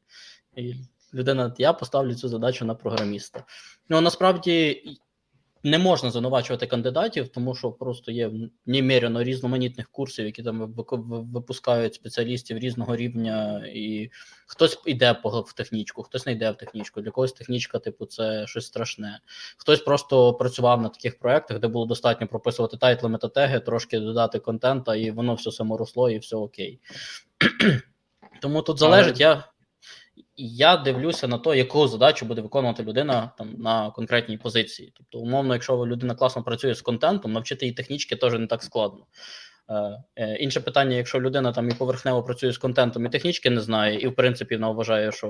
І людина, я поставлю цю задачу на програміста. Ну насправді не можна звинувачувати кандидатів, тому що просто є неміряно різноманітних курсів, які там випускають спеціалістів різного рівня, і хтось йде в технічку, хтось не йде в технічку. Для когось технічка, типу, це щось страшне. Хтось просто працював на таких проектах, де було достатньо прописувати тайтли, метатеги, трошки додати контента, і воно все само росло, і все окей. Тому тут залежить я я дивлюся на те, яку задачу буде виконувати людина там на конкретній позиції. Тобто, умовно, якщо людина класно працює з контентом, навчити її технічки теж не так складно. Е, е, Інше питання, якщо людина там і поверхнево працює з контентом, і технічки не знає, і в принципі вона вважає, що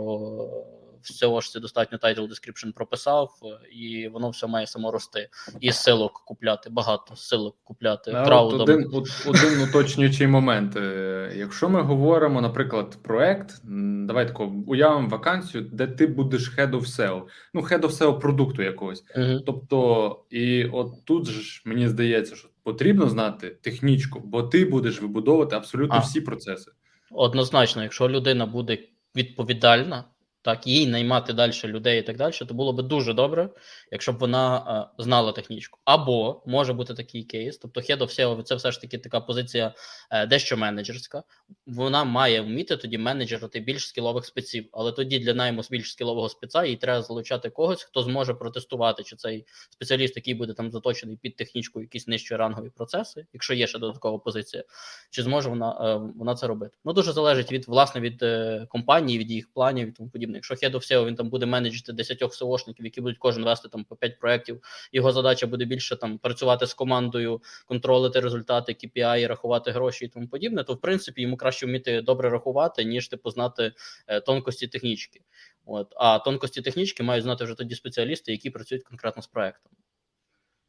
всього ж це достатньо title description прописав, і воно все має само рости. І силок купляти, багато силок купляти. А от Один один уточнюючий момент. Е, якщо ми говоримо, наприклад, проект, давай тако уявимо вакансію, де ти будеш head of SEO, ну head of SEO продукту якогось. Угу. Тобто, і от тут ж мені здається, що потрібно знати технічку, бо ти будеш вибудовувати абсолютно а. всі процеси. Однозначно, якщо людина буде відповідальна так, їй наймати далі людей і так далі, то було би дуже добре, якщо б вона а, знала технічку. Або може бути такий кейс, тобто Head of SEO це все ж таки така позиція е, дещо менеджерська. Вона має вміти тоді менеджерити більш скілових спеців, але тоді для найму більш скілового спеца їй треба залучати когось, хто зможе протестувати, чи цей спеціаліст, який буде там заточений під технічку, якісь нижчі рангові процеси, якщо є ще додаткова позиція, чи зможе вона е, вона це робити. Ну дуже залежить від власне від е, компанії, від їх планів і тому подібне. Якщо Head of SEO, він там буде менеджити 10 SEOшників, які будуть кожен вести там по 5 проєктів, його задача буде більше там працювати з командою, контролити результати, KPI, рахувати гроші і тому подібне, то в принципі йому краще вміти добре рахувати, ніж типу знати е, тонкості технічки. От а тонкості технічки мають знати вже тоді спеціалісти, які працюють конкретно з проектом.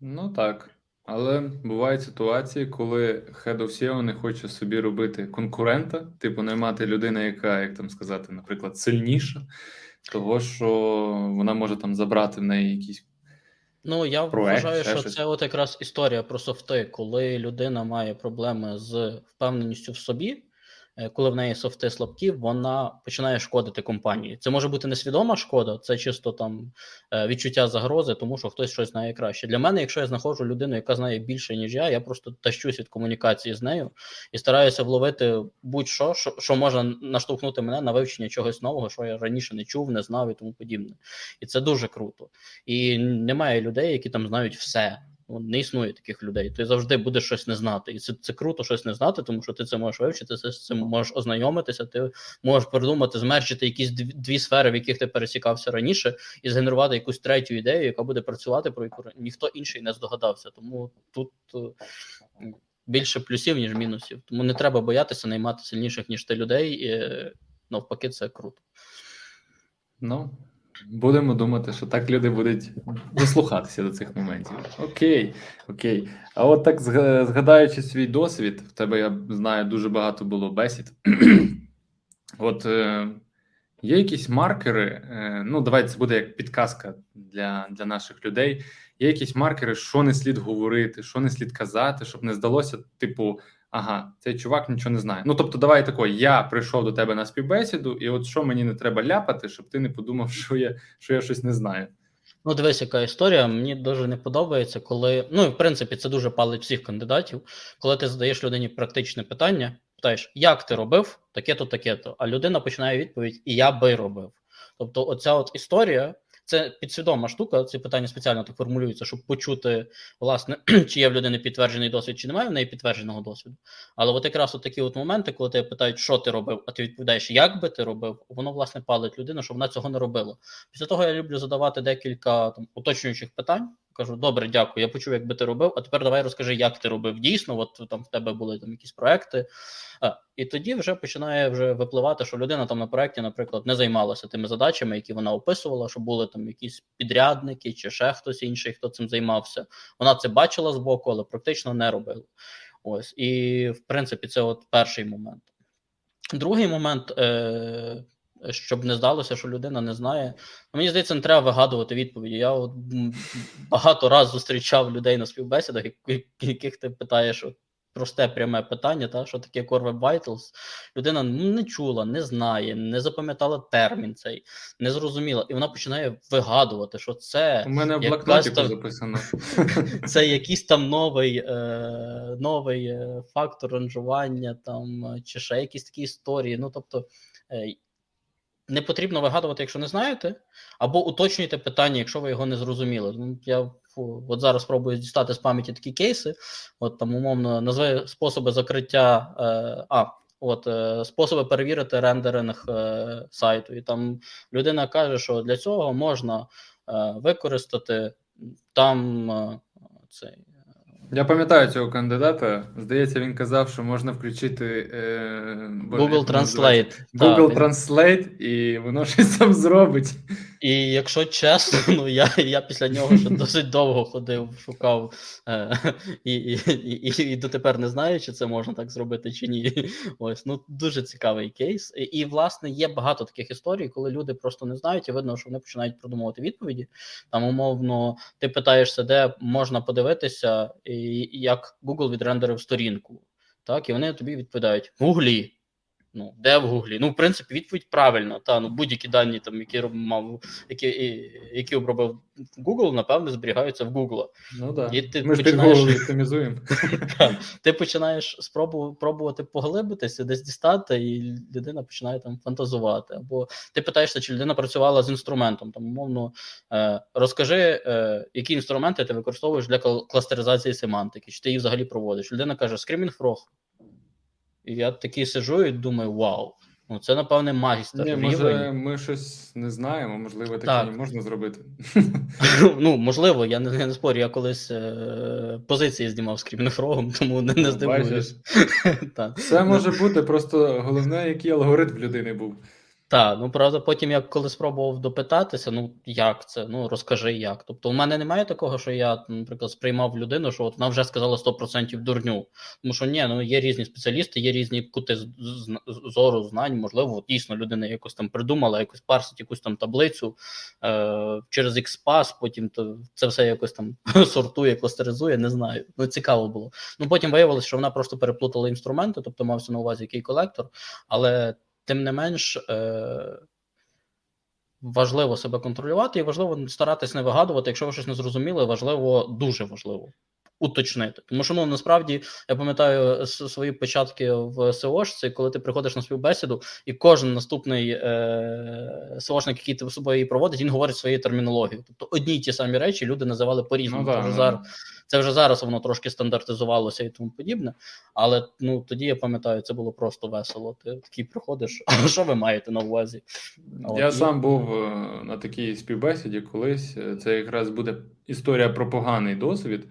Ну так. Але бувають ситуації, коли Head of SEO не хоче собі робити конкурента, типу наймати людину, яка, як там сказати, наприклад, сильніша, того що вона може там забрати в неї якісь. Ну, я проект, вважаю, що щось. це от якраз історія про софти, коли людина має проблеми з впевненістю в собі, коли в неї софти слабкі, вона починає шкодити компанії. Це може бути несвідома шкода, це чисто там е, відчуття загрози, тому що хтось щось знає краще. Для мене, якщо я знаходжу людину, яка знає більше, ніж я, я просто тащусь від комунікації з нею і стараюся вловити будь-що, що, що може наштовхнути мене на вивчення чогось нового, що я раніше не чув, не знав і тому подібне. І це дуже круто. І немає людей, які там знають все. Ну, не існує таких людей. Ти завжди будеш щось не знати. І це це круто щось не знати, тому що ти це можеш вивчити, ти з цим можеш ознайомитися, ти можеш придумати, змерчити якісь дві, дві сфери, в яких ти пересікався раніше, і згенерувати якусь третю ідею, яка буде працювати, про яку ніхто інший не здогадався. Тому тут е, більше плюсів, ніж мінусів. Тому не треба боятися наймати сильніших, ніж ти людей, і навпаки, це круто. Ну, Будемо думати, що так люди будуть дослухатися до цих моментів. Окей, окей. А от так згадаючи свій досвід, в тебе я знаю дуже багато було бесід. От е, є якісь маркери. Е, ну, давайте це буде як підказка для, для наших людей. Є якісь маркери, що не слід говорити, що не слід казати, щоб не здалося, типу ага, цей чувак нічого не знає. Ну тобто, давай тако, я прийшов до тебе на співбесіду, і от що мені не треба ляпати, щоб ти не подумав, що я що я щось не знаю. Ну, дивись, яка історія. Мені дуже не подобається, коли. Ну, в принципі, це дуже палить всіх кандидатів. Коли ти задаєш людині практичне питання, питаєш, як ти робив, таке-то, таке-то. А людина починає відповідь, і я би робив. Тобто, оця от історія, це підсвідома штука. Ці питання спеціально так формулюються, щоб почути, власне, чи є в людини підтверджений досвід, чи немає в неї підтвердженого досвіду. Але от якраз от такі от моменти, коли тебе питають, що ти робив, а ти відповідаєш, як би ти робив, воно власне палить людину, що вона цього не робила. Після того я люблю задавати декілька там уточнюючих питань кажу: добре, дякую. Я почув, як би ти робив. А тепер давай розкажи, як ти робив дійсно. От там в тебе були там якісь проекти. А, І тоді вже починає вже випливати, що людина там на проєкті, наприклад, не займалася тими задачами, які вона описувала, що були там якісь підрядники чи ще хтось інший, хто цим займався. Вона це бачила збоку, але практично не робила. Ось і в принципі, це от перший момент. Другий момент. Е- щоб не здалося, що людина не знає. Мені здається, не треба вигадувати відповіді. Я от багато разів зустрічав людей на співбесідах, яких ти питаєш от, просте пряме питання, та, що таке Core Web Vitals. Людина ну, не чула, не знає, не запам'ятала термін цей, не зрозуміла. І вона починає вигадувати, що це. У мене в блокнотіку там... записано. Це якийсь там новий е, новий е, фактор ранжування, там, чи ще якісь такі історії. Ну, тобто. Е, не потрібно вигадувати, якщо не знаєте, або уточнюйте питання, якщо ви його не зрозуміли. Ну, Я от зараз спробую дістати з пам'яті такі кейси. От там умовно назви способи закриття. Е, а, от е, способи перевірити рендеринг е, сайту. І там людина каже, що для цього можна е, використати там е, цей. Я пам'ятаю цього кандидата. Здається, він казав, що можна включити е, Google Translate. Google Translate, і воно щось там зробить. І якщо чесно, ну я я після нього ще досить довго ходив, шукав е, і, і, і, і дотепер не знаю, чи це можна так зробити, чи ні. Ось ну дуже цікавий кейс. І, і власне є багато таких історій, коли люди просто не знають, і видно, що вони починають продумувати відповіді. Там умовно, ти питаєшся, де можна подивитися, і як Google відрендерив сторінку. Так, і вони тобі відповідають Гуглі. Ну, де в Гуглі? Ну, в принципі, відповідь правильна. Та ну будь-які дані, там, які мав, які які обробив Google, напевне, зберігаються в Google. Ну да. І ти Ми починаєш... Google оптимізуємо. Ти починаєш спробу, пробувати поглибитися, десь дістати, і людина починає там фантазувати. Або ти питаєшся, чи людина працювала з інструментом. Там, умовно, е, розкажи, е, які інструменти ти використовуєш для кластеризації семантики, чи ти їх взагалі проводиш. Людина каже: Screaming Frog. І я такий сижу і думаю, вау. Ну, це, напевне, магістр. Не, Може, ми щось не знаємо, можливо, таке так. можна зробити. Ну, можливо, я не, не спорю, я колись е, позиції знімав з кріпнефрогом, тому не, не здивуюсь. Все може бути, просто головне, який алгоритм людини був. Так, ну правда, потім я коли спробував допитатися, ну як це? Ну розкажи як. Тобто, у мене немає такого, що я, наприклад, сприймав людину, що от вона вже сказала 100% дурню. Тому що ні, ну є різні спеціалісти, є різні кути зору, знань. Можливо, дійсно людина якось там придумала, якось парсить якусь там таблицю е, через XPath, потім то це все якось там сортує, кластеризує, не знаю. Ну цікаво було. Ну потім виявилося, що вона просто переплутала інструменти, тобто мався на увазі який колектор, але. Тим не менш, е, важливо себе контролювати і важливо старатись не вигадувати. Якщо ви щось не зрозуміли, важливо, дуже важливо уточнити. Тому що ну насправді я пам'ятаю свої початки в СОшці, коли ти приходиш на співбесіду, і кожен наступний е, СОшник, який ти собою її проводить, він говорить своєю термінологією. Тобто одні й ті самі речі люди називали по-різному. Ну, да, зараз, це вже зараз воно трошки стандартизувалося і тому подібне. Але ну тоді я пам'ятаю, це було просто весело. Ти такий приходиш. А що ви маєте на увазі? Я От, сам був е, на такій співбесіді колись. Це якраз буде історія про поганий досвід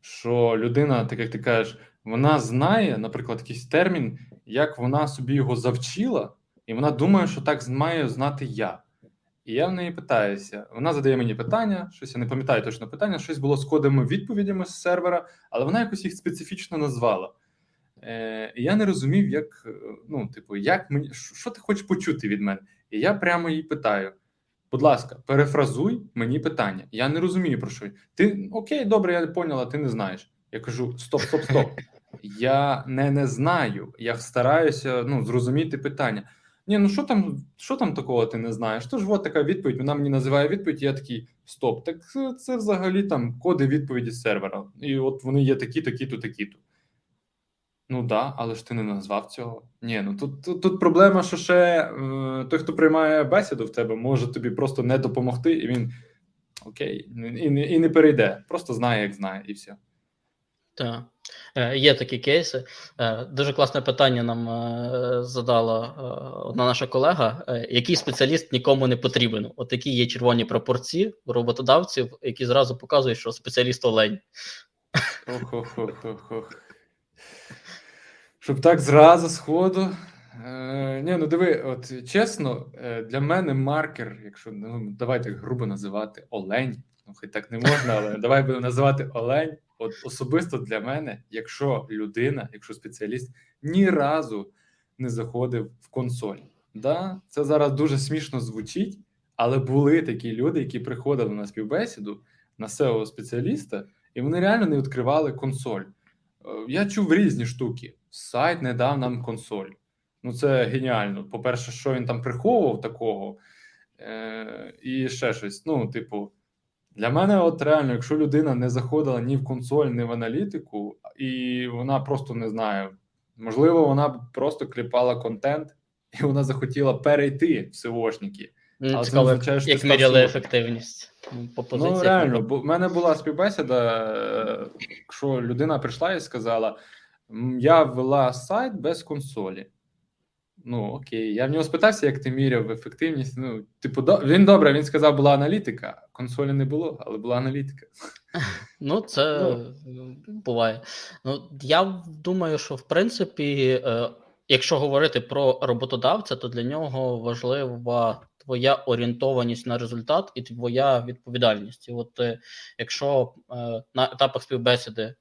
що людина, так як ти кажеш, вона знає, наприклад, якийсь термін, як вона собі його завчила, і вона думає, що так має знати я. І я в неї питаюся. Вона задає мені питання, щось я не пам'ятаю точно питання, щось було з кодами відповідями з сервера, але вона якось їх специфічно назвала. Е, І я не розумів, як ну, типу, як мені що ти хочеш почути від мене? І я прямо їй питаю: Будь ласка, перефразуй мені питання. Я не розумію про що. Ти окей, добре, я поняла, ти не знаєш. Я кажу: стоп, стоп, стоп. Я не не знаю. Я стараюся ну, зрозуміти питання. Ні, ну що там що там такого ти не знаєш? Тож от така відповідь. Вона мені називає відповідь. Я такий стоп. Так це взагалі там коди відповіді з сервера. І от вони є такі, такі-то, такі-то. Ну да, але ж ти не назвав цього. Ні, ну тут тут, тут проблема, що ще е, той, хто приймає бесіду в тебе, може тобі просто не допомогти, і він окей, і, і, і не перейде. Просто знає, як знає, і все. Так. Е, є такі кейси. Е, дуже класне питання нам задала одна наша колега. Який спеціаліст нікому не потрібен? От такі є червоні пропорції у роботодавців, які зразу показують, що спеціаліст олень. Щоб так зразу сходу. Е, Ні, ну диви, от чесно, для мене маркер, якщо ну, давайте грубо називати Олень. Ну, хай так не можна, але давай будемо називати Олень. От особисто для мене, якщо людина, якщо спеціаліст ні разу не заходив в консоль. Да, Це зараз дуже смішно звучить, але були такі люди, які приходили на співбесіду на seo спеціаліста, і вони реально не відкривали консоль. Е, я чув різні штуки. Сайт не дав нам консоль. Ну, це геніально. По-перше, що він там приховував такого, е- і ще щось. Ну, типу, для мене, от реально, якщо людина не заходила ні в консоль, ні в аналітику, і вона просто не знає, можливо, вона просто кліпала контент, і вона захотіла перейти в СОшники. Але Цікаво, це означає, що як міряли ефективність по позиціях. Ну, реально, бо в мене була співбесіда, е, якщо людина прийшла і сказала: я ввела сайт без консолі. Ну, окей, я в нього спитався, як ти міряв ефективність. Ну, типу, до... він добре, він сказав, була аналітика. Консолі не було, але була аналітика. Ну, це ну. буває. Ну, я думаю, що в принципі, е, якщо говорити про роботодавця, то для нього важлива твоя орієнтованість на результат і твоя відповідальність. І от е, якщо е, на етапах співбесіди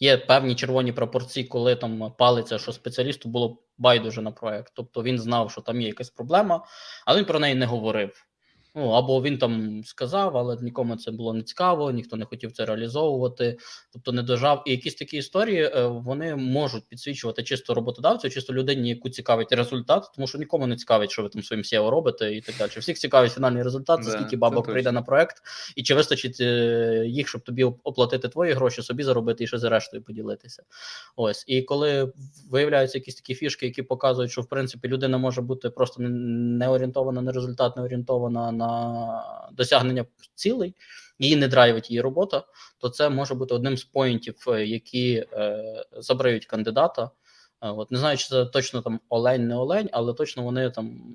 Є певні червоні пропорції, коли там палиться, що спеціалісту було байдуже на проект. Тобто він знав, що там є якась проблема, але він про неї не говорив. Ну або він там сказав, але нікому це було не цікаво, ніхто не хотів це реалізовувати, тобто не дожав. І якісь такі історії е, вони можуть підсвічувати чисто роботодавцю, чисто людині, яку цікавить результат, тому що нікому не цікавить, що ви там своїм SEO робите, і так далі. Всіх цікавить фінальний результат, це скільки бабок прийде на проект, і чи вистачить е, їх, щоб тобі оплатити твої гроші, собі заробити і ще за рештою поділитися. Ось і коли виявляються якісь такі фішки, які показують, що в принципі людина може бути просто не орієнтована на результат, не орієнтована на на досягнення цілей, її не драйвить її робота, то це може бути одним з поінтів, е, які е, забрають кандидата. Е, от не знаю, чи це точно там олень, не олень, але точно вони там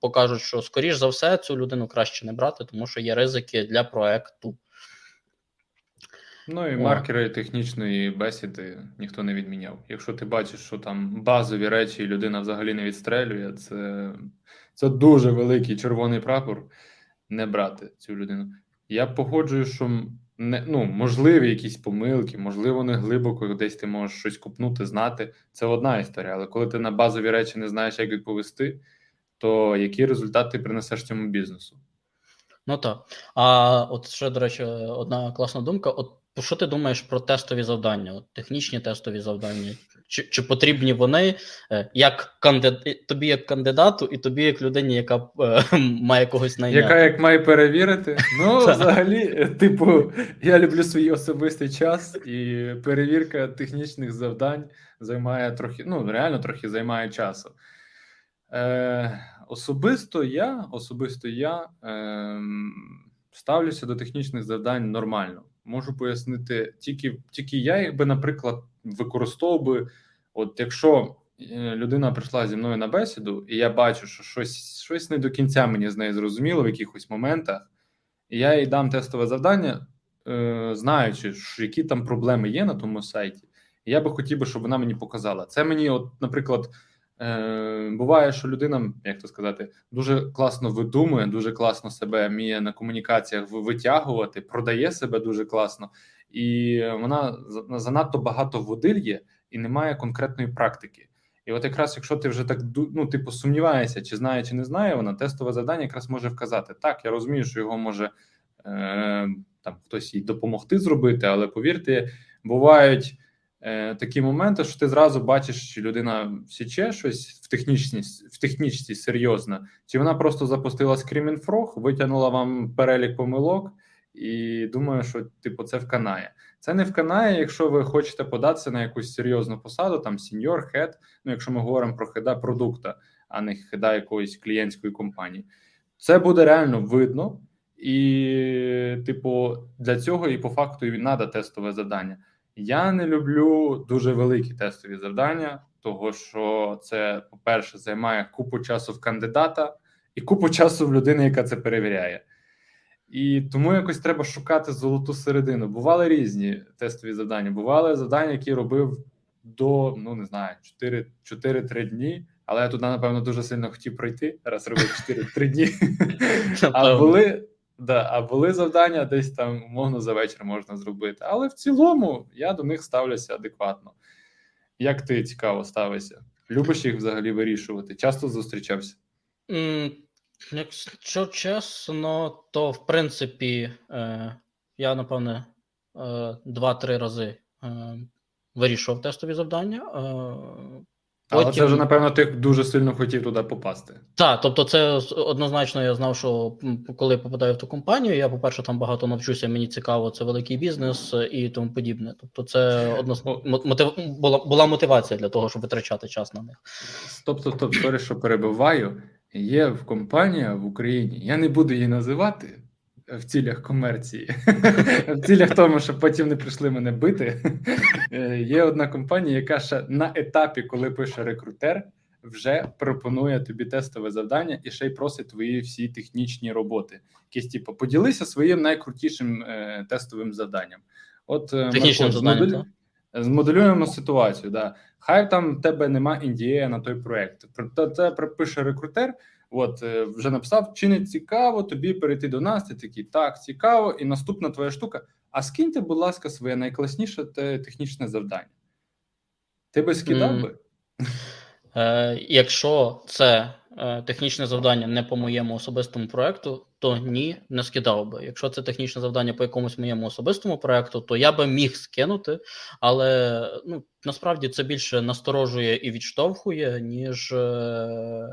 покажуть, що скоріш за все цю людину краще не брати, тому що є ризики для проекту. Ну і маркери технічної бесіди ніхто не відміняв. Якщо ти бачиш, що там базові речі людина взагалі не відстрелює, це це дуже великий червоний прапор не брати цю людину. Я погоджую, що не ну можливі якісь помилки, можливо, не глибоко десь ти можеш щось купнути, знати. Це одна історія. Але коли ти на базові речі не знаєш, як відповісти, то які результати ти принесеш цьому бізнесу? Ну так. А от ще, до речі, одна класна думка: от що ти думаєш про тестові завдання? От Технічні тестові завдання? Чи чи потрібні вони е, як кандид... тобі як кандидату, і тобі як людині, яка е, має когось найняти? Яка як має перевірити? Ну, взагалі, е, типу, я люблю свій особистий час, і перевірка технічних завдань займає трохи, ну реально трохи займає часу. Е, Особисто я особисто я е, ставлюся до технічних завдань нормально можу пояснити, тільки тільки я їх би, наприклад, використовував би. От якщо е, людина прийшла зі мною на бесіду, і я бачу, що щось щось не до кінця мені з нею зрозуміло в якихось моментах, і я їй дам тестове завдання, е, знаючи, що які там проблеми є на тому сайті, і я би хотів би, щоб вона мені показала. Це мені, от, наприклад. Е, Буває, що людина, як то сказати, дуже класно видумує, дуже класно себе вміє на комунікаціях витягувати, продає себе дуже класно, і вона занадто багато водильє і немає конкретної практики. І от якраз, якщо ти вже так ну, типу, сумніваєшся, чи знає, чи не знає, вона тестове завдання якраз може вказати. Так, я розумію, що його може е, там хтось їй допомогти зробити, але повірте, бувають е, такі моменти, що ти зразу бачиш, чи людина січе щось в технічність, в технічці серйозно, чи вона просто запустила Frog, витягнула вам перелік помилок, і думаю, що типу це вканає. Це не вканає, якщо ви хочете податися на якусь серйозну посаду, там сіньор, хед. Ну, якщо ми говоримо про хеда продукта, а не хеда якоїсь клієнтської компанії. Це буде реально видно, і, типу, для цього і по факту і треба тестове завдання. Я не люблю дуже великі тестові завдання, того що це, по-перше, займає купу часу в кандидата і купу часу в людини, яка це перевіряє. І тому якось треба шукати золоту середину. Бували різні тестові завдання. Бували завдання, які робив до ну не знаю 4-3 дні. Але я туди, напевно, дуже сильно хотів пройти. Раз робив 4-3 дні. А були да, а були завдання десь там, умовно, за вечір можна зробити. Але в цілому я до них ставлюся адекватно. Як ти цікаво ставишся? Любиш їх взагалі вирішувати? Часто зустрічався? Якщо чесно, то в принципі е, я напевне е, два-три рази е, вирішував тестові завдання. Е, але це вже, напевно, ти дуже сильно хотів туди попасти. Так, тобто, це однозначно я знав, що коли попадаю в ту компанію, я, по-перше, там багато навчуся, мені цікаво, це великий бізнес і тому подібне. Тобто, це одно... мотив... була була мотивація для того, щоб витрачати час на них. Стоп, стоп, стоп, сорі, що перебуваю. Є в компанія в Україні, я не буду її називати в цілях комерції, в цілях тому, щоб потім не прийшли мене бити. Е, є одна компанія, яка ще на етапі, коли пише рекрутер, вже пропонує тобі тестове завдання і ще й просить твої всі технічні роботи. Якісь типу, поділися своїм найкрутішим е, тестовим завданням. От е, Технічним завданням, змоделюємо ситуацію. Да. Хай там в тебе нема індія на той проект. Це пропише рекрутер. От е, вже написав, чи не цікаво тобі перейти до нас. Ти такий так, цікаво, і наступна твоя штука. А скиньте, будь ласка, своє найкласніше технічне завдання. Ти би скидав mm. би? Е, Якщо це е, технічне завдання не по моєму особистому проекту, то ні, не скидав би. Якщо це технічне завдання по якомусь моєму особистому проекту, то я би міг скинути, але ну насправді це більше насторожує і відштовхує, ніж е,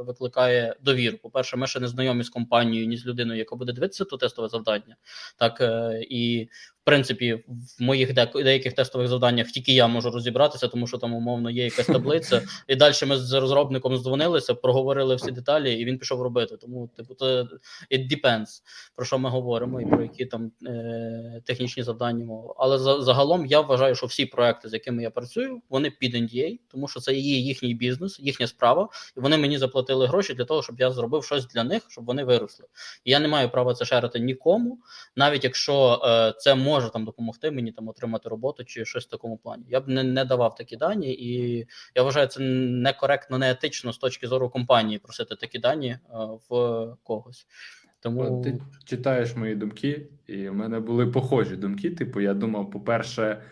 викликає довіру. По перше, ми ще не знайомі з компанією, ні з людиною, яка буде дивитися то тестове завдання. Так е, і в принципі в моїх деяких тестових завданнях тільки я можу розібратися, тому що там умовно є якась таблиця, і далі ми з розробником здзвонилися, проговорили всі деталі, і він пішов робити. Тому, типу, це it depends, про що ми говоримо, і про які там е, технічні завдання мова. Але за, загалом я вважаю, що всі проекти, з якими я працюю, вони під NDA, тому що це є їхній бізнес, їхня справа, і вони мені заплатили гроші для того, щоб я зробив щось для них, щоб вони виросли. І я не маю права це шерити нікому, навіть якщо е, це може там допомогти мені там отримати роботу чи щось в такому плані. Я б не, не давав такі дані, і я вважаю, це некоректно, неетично з точки зору компанії просити такі дані е, в когось. Тому ти читаєш мої думки, і в мене були похожі думки. Типу, я думав, по-перше,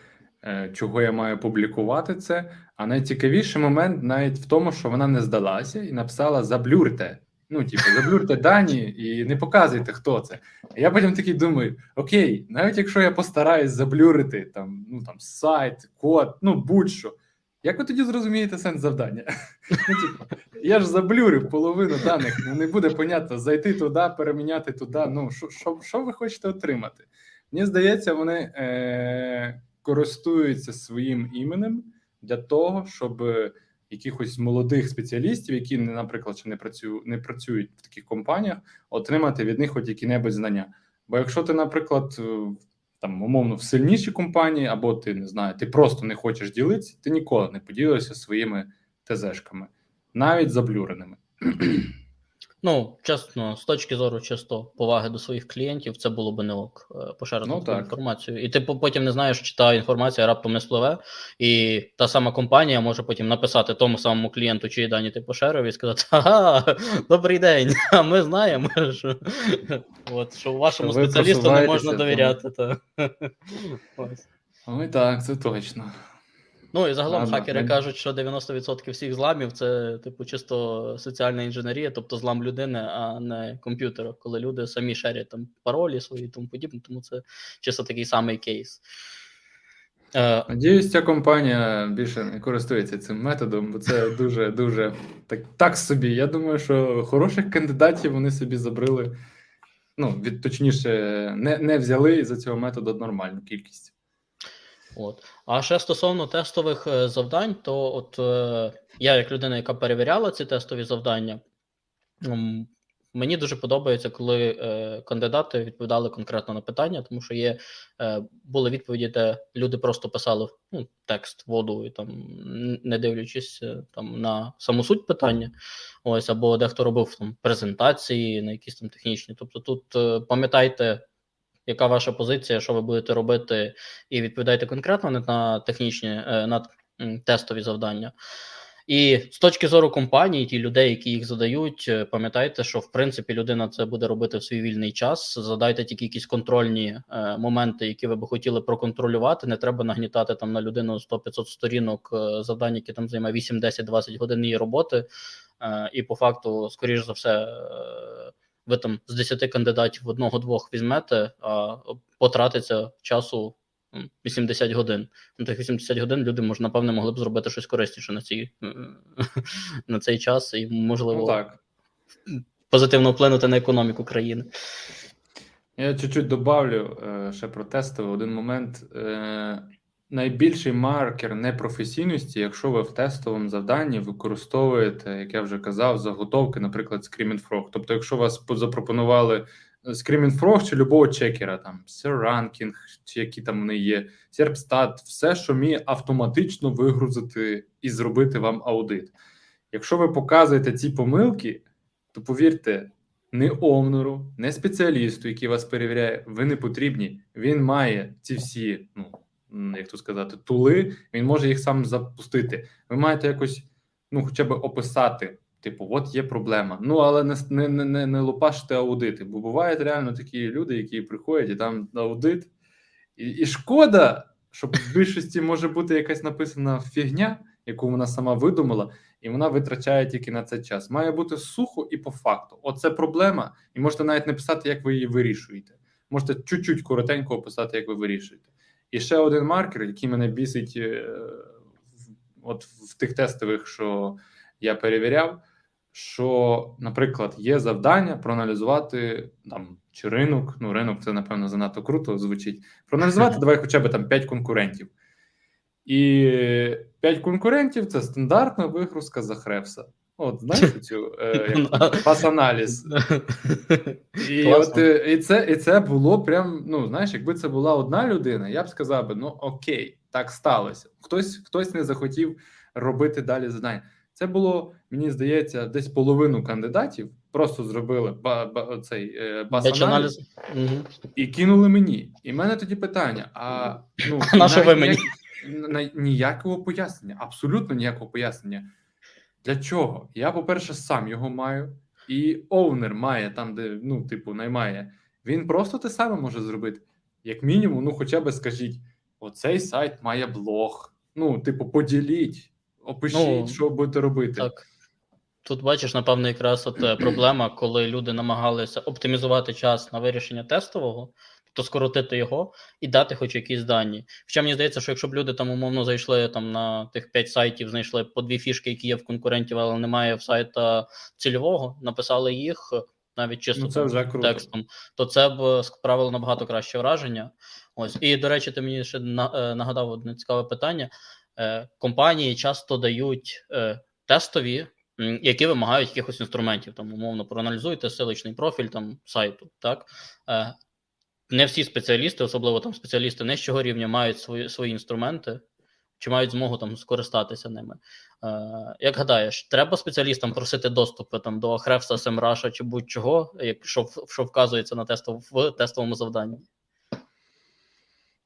е, чого я маю публікувати це. А найцікавіший момент навіть в тому, що вона не здалася і написала заблюрте. Ну, типу, заблюрте дані і не показуйте, хто це. Я потім такий думаю: окей, навіть якщо я постараюсь заблюрити там, ну там сайт, код, ну будь-що. Як ви тоді зрозумієте сенс завдання? Ну, типу, Я ж заблюрив половину даних, ну не буде понятно, зайти туди, переміняти туди. Ну, що що, ви хочете отримати? Мені здається, вони е, користуються своїм іменем для того, щоб якихось молодих спеціалістів, які, наприклад, ще не працюють, не працюють в таких компаніях, отримати від них хоч які-небудь знання. Бо якщо ти, наприклад, там умовно в сильнішій компанії, або ти не знаю, ти просто не хочеш ділитися, ти ніколи не поділишся своїми ТЗшками, навіть заблюреними. Ну, чесно, з точки зору чисто поваги до своїх клієнтів, це було би не ок е, поширити ну, таку інформацію. І ти потім не знаєш, чи та інформація раптом не спливе, і та сама компанія може потім написати тому самому клієнту, чиї дані ти поширив, і сказати: Ага, добрий день! А ми знаємо, що от, що вашому що спеціалісту не можна довіряти. Та. Ой, так, це точно. Ну і загалом Ладно, хакери ми... кажуть, що 90% всіх зламів це, типу, чисто соціальна інженерія, тобто злам людини, а не комп'ютера, коли люди самі шерять там паролі свої і тому подібне, тому це чисто такий самий кейс. Е, Надіюсь, ця компанія більше не користується цим методом, бо це дуже дуже так так собі. Я думаю, що хороших кандидатів вони собі забрили. Ну, від точніше, не не взяли за цього методу нормальну кількість. От. А ще стосовно тестових е, завдань, то от е, я, як людина, яка перевіряла ці тестові завдання, Мені дуже подобається, коли е, кандидати відповідали конкретно на питання, тому що є були відповіді, де люди просто писали ну, текст, воду і там не дивлячись там на саму суть питання. Ось або дехто робив там презентації на якісь там технічні. Тобто, тут пам'ятайте, яка ваша позиція, що ви будете робити, і відповідайте конкретно не на технічні е, на тестові завдання. І з точки зору компанії, ті людей, які їх задають, е, пам'ятайте, що в принципі людина це буде робити в свій вільний час. Задайте тільки якісь контрольні е, моменти, які ви би хотіли проконтролювати. Не треба нагнітати там на людину 100-500 сторінок е, завдань, які там займає 8, 10, 20 годин її роботи. Е, і по факту, скоріш за все, е, ви там з 10 кандидатів одного-двох візьмете, а потратиться часу м, 80 годин. На тих 80 годин люди може, напевне, могли б зробити щось корисніше на цій на цей час, і можливо Ну так. позитивно вплинути на економіку країни. Я чуть-чуть добавлю е, ще про тестовий один момент. Е, найбільший маркер непрофесійності, якщо ви в тестовому завданні використовуєте, як я вже казав, заготовки, наприклад, Screaming. Тобто, якщо вас по- запропонували Screaming Frog чи любого чекера, там SERRanking, чи які там вони є, Serpstat, все, що вміє автоматично вигрузити і зробити вам аудит. Якщо ви показуєте ці помилки, то повірте, не овнеру, не спеціалісту, який вас перевіряє, ви не потрібні. Він має ці всі, ну як то сказати, тули, він може їх сам запустити. Ви маєте якось, ну, хоча б описати. Типу, от є проблема. Ну, але не не, не, не, лупаште аудити. Бо бувають реально такі люди, які приходять і там аудит. І, і шкода, що в більшості може бути якась написана фігня, яку вона сама видумала, і вона витрачає тільки на це час. Має бути сухо і по факту. Оце проблема, і можете навіть не писати, як ви її вирішуєте. Можете чуть-чуть коротенько описати, як ви вирішуєте. І ще один маркер, який мене бісить е, от в тих тестових, що я перевіряв. Що, наприклад, є завдання проаналізувати там чи ринок. Ну, ринок це напевно занадто круто звучить. Проаналізувати давай хоча б там 5 конкурентів. І 5 конкурентів це стандартна вигрузка за Хревса. От, знаєте цю е, пас-аналіз. І, от, е, і, це, і це було прям, ну знаєш, якби це була одна людина, я б сказав би, ну окей, так сталося. Хтось, хтось не захотів робити далі завдання. Це було, мені здається, десь половину кандидатів просто зробили ба, ба, цей е, Бач пас-аналіз і кинули мені. І в мене тоді питання: а ну на що ви мені? ніякого пояснення, абсолютно ніякого пояснення. Для чого? Я, по-перше, сам його маю, і оунер має там, де ну, типу, наймає. Він просто те саме може зробити. Як мінімум, ну хоча б скажіть: оцей сайт має блог. Ну, типу, поділіть, опишіть, Ну, що будете робити. Так. Тут бачиш, напевно, якраз от е, проблема, коли люди намагалися оптимізувати час на вирішення тестового, то скоротити його і дати хоч якісь дані. Хоча мені здається, що якщо б люди там умовно зайшли там на тих 5 сайтів, знайшли по дві фішки, які є в конкурентів, але немає в сайта цільового, написали їх навіть чисто Ну, це вже круто. текстом, то це б справило набагато краще враження. Ось і до речі, ти мені ще е, нагадав одне цікаве питання. Е, Компанії часто дають е, тестові, які вимагають якихось інструментів. Там, умовно, проаналізуйте силичний профіль там сайту. Так? Не всі спеціалісти, особливо там спеціалісти нижчого рівня, мають свої, свої інструменти. Чи мають змогу там скористатися ними? Е, як гадаєш, треба спеціалістам просити доступи там до Хревса, Семраша чи будь-чого, якщо що вказується на тестов, в тестовому завданні?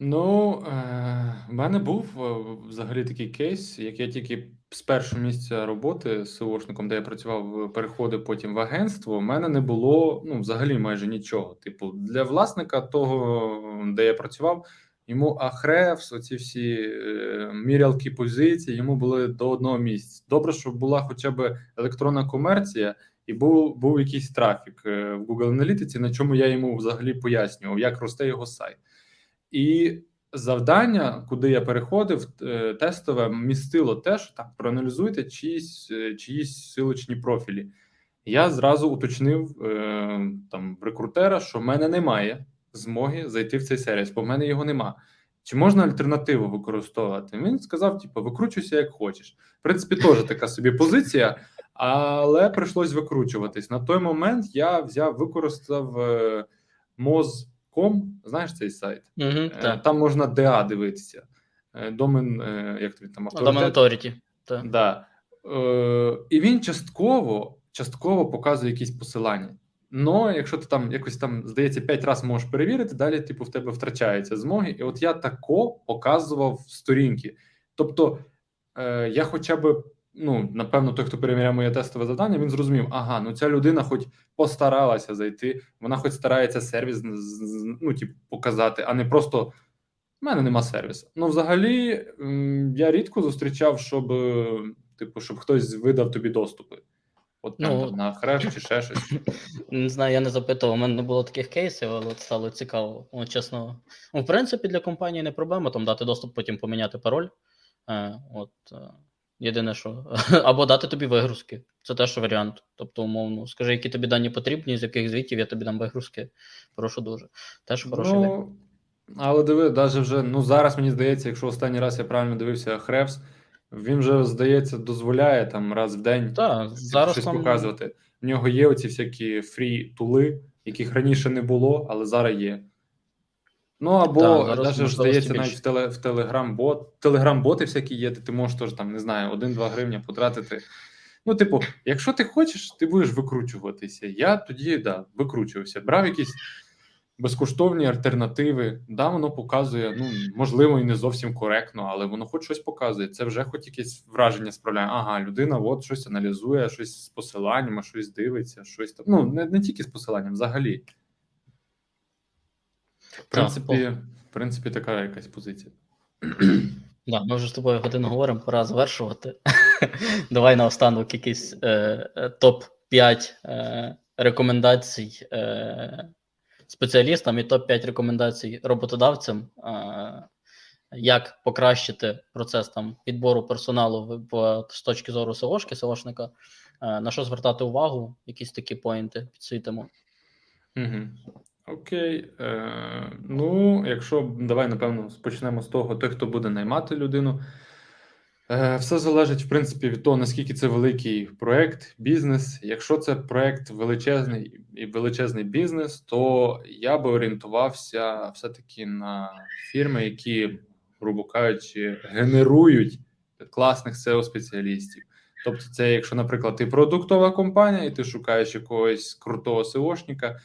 Ну, е, в мене був е, взагалі такий кейс, як я тільки з першого місця роботи з СОшником, де я працював, переходив потім в агентство. У мене не було ну, взагалі майже нічого. Типу, для власника того, де я працював, йому Ахревс, оці всі е, мірялки позицій, йому були до одного місця. Добре, щоб була хоча б електронна комерція. І був був якийсь трафік е, в Google Аналітиці, на чому я йому взагалі пояснював, як росте його сайт. І завдання, куди я переходив, е, тестове містило те, що так проаналізуйте чиїсь, е, чиїсь силочні профілі. Я зразу уточнив е, там рекрутера, що в мене немає змоги зайти в цей сервіс, бо в мене його нема. Чи можна альтернативу використовувати? Він сказав: типу, викручуйся як хочеш. В принципі, теж така собі позиція, але прийшлось викручуватись. На той момент я взяв, використав е, Moz.com, знаєш цей сайт? Угу, так. Там можна ДА дивитися. Е, Домен, е, як тобі там Authority. Так. Да. Е, і він частково, частково показує якісь посилання. Но якщо ти там якось там, здається, 5 разів можеш перевірити, далі, типу, в тебе втрачаються змоги. І от я тако показував сторінки. Тобто, е, я хоча б, ну, напевно, той, хто перевіряє моє тестове завдання, він зрозумів, ага, ну ця людина хоч постаралася зайти, вона хоч старається сервіс ну, типу, показати, а не просто. У мене нема сервісу. Ну, взагалі, я рідко зустрічав, щоб, е, типу, щоб хтось видав тобі доступи. От прям Ну, там на хреш чи ще щось. Не знаю, я не запитував, у мене не було таких кейсів, але от стало цікаво. От, чесно. Ну, в принципі, для компанії не проблема там дати доступ, потім поміняти пароль. Е, от, е, єдине, що. Або дати тобі вигрузки. Це теж варіант. Тобто, умовно, скажи, які тобі дані потрібні, з яких звітів я тобі дам вигрузки. Прошу дуже. Теж хороший. Ну, але диви, навіть вже, ну зараз мені здається, якщо останній раз я правильно дивився Хревс, він вже, здається, дозволяє там раз в день Так, зараз щось там показувати. В нього є оці всякі фрі-тули, яких раніше не було, але зараз є. Ну або зараз навіть здається, навіть в, теле, в Телеграм-бот, Телеграм-боти всякі є, ти можеш теж там, не знаю, 1-2 гривня потратити. Ну, типу, якщо ти хочеш, ти будеш викручуватися. Я тоді да, викручувався. Брав якісь безкоштовні альтернативи. Да, воно показує, ну можливо, і не зовсім коректно, але воно хоч щось показує. Це вже хоч якесь враження справляє. Ага, людина от щось аналізує, щось з посиланнями, щось дивиться, щось там. Ну, не, не тільки з посиланням, взагалі. В принципі, в принципі, така якась позиція. Да, ми вже з тобою годину говоримо, пора завершувати. Давай наостанок якийсь е, е, топ-5 е, рекомендацій е, спеціалістам і топ-5 рекомендацій роботодавцям, е, як покращити процес там підбору персоналу в, в, з точки зору СОшки, СОшника, е, на що звертати увагу, якісь такі поінти підсвітимо. Угу. Окей. Е, ну, якщо давай, напевно, почнемо з того, той, хто буде наймати людину. Е, все залежить, в принципі, від того, наскільки це великий проект, бізнес. Якщо це проект величезний і величезний бізнес, то я би орієнтувався все-таки на фірми, які, грубо кажучи, генерують класних SEO-спеціалістів. Тобто, це, якщо, наприклад, ти продуктова компанія, і ти шукаєш якогось крутого SEOшника,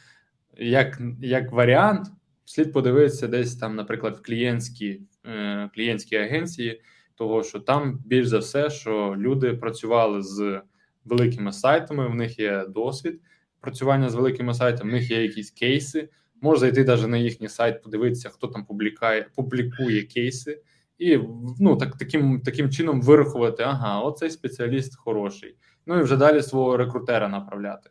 як як варіант, слід подивитися десь там, наприклад, в клієнтській е, клієнтській агенції, того що там більш за все, що люди працювали з великими сайтами, в них є досвід працювання з великими сайтами, в них є якісь кейси. Можна зайти навіть на їхній сайт, подивитися, хто там публікає, публікує кейси, і ну так таким таким чином вирахувати, ага, оцей спеціаліст хороший. Ну і вже далі свого рекрутера направляти.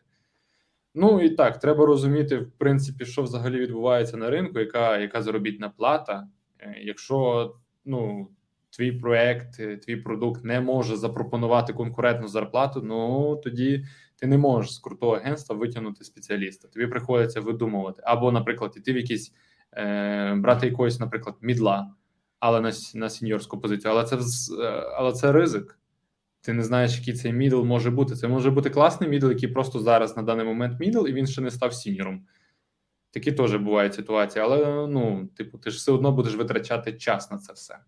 Ну і так, треба розуміти, в принципі, що взагалі відбувається на ринку, яка яка заробітна плата. Е, Якщо ну, твій проект, е, твій продукт не може запропонувати конкурентну зарплату, ну тоді ти не можеш з крутого агентства витягнути спеціаліста. Тобі приходиться видумувати. Або, наприклад, іти в якісь е, брати якогось, наприклад, мідла, але на на сіньорську позицію. Але це е, але це ризик. Ти не знаєш, який цей мідл може бути. Це може бути класний мідл, який просто зараз на даний момент мідл, і він ще не став сіньором. Такі теж бувають ситуації, але ну, типу, ти ж все одно будеш витрачати час на це все.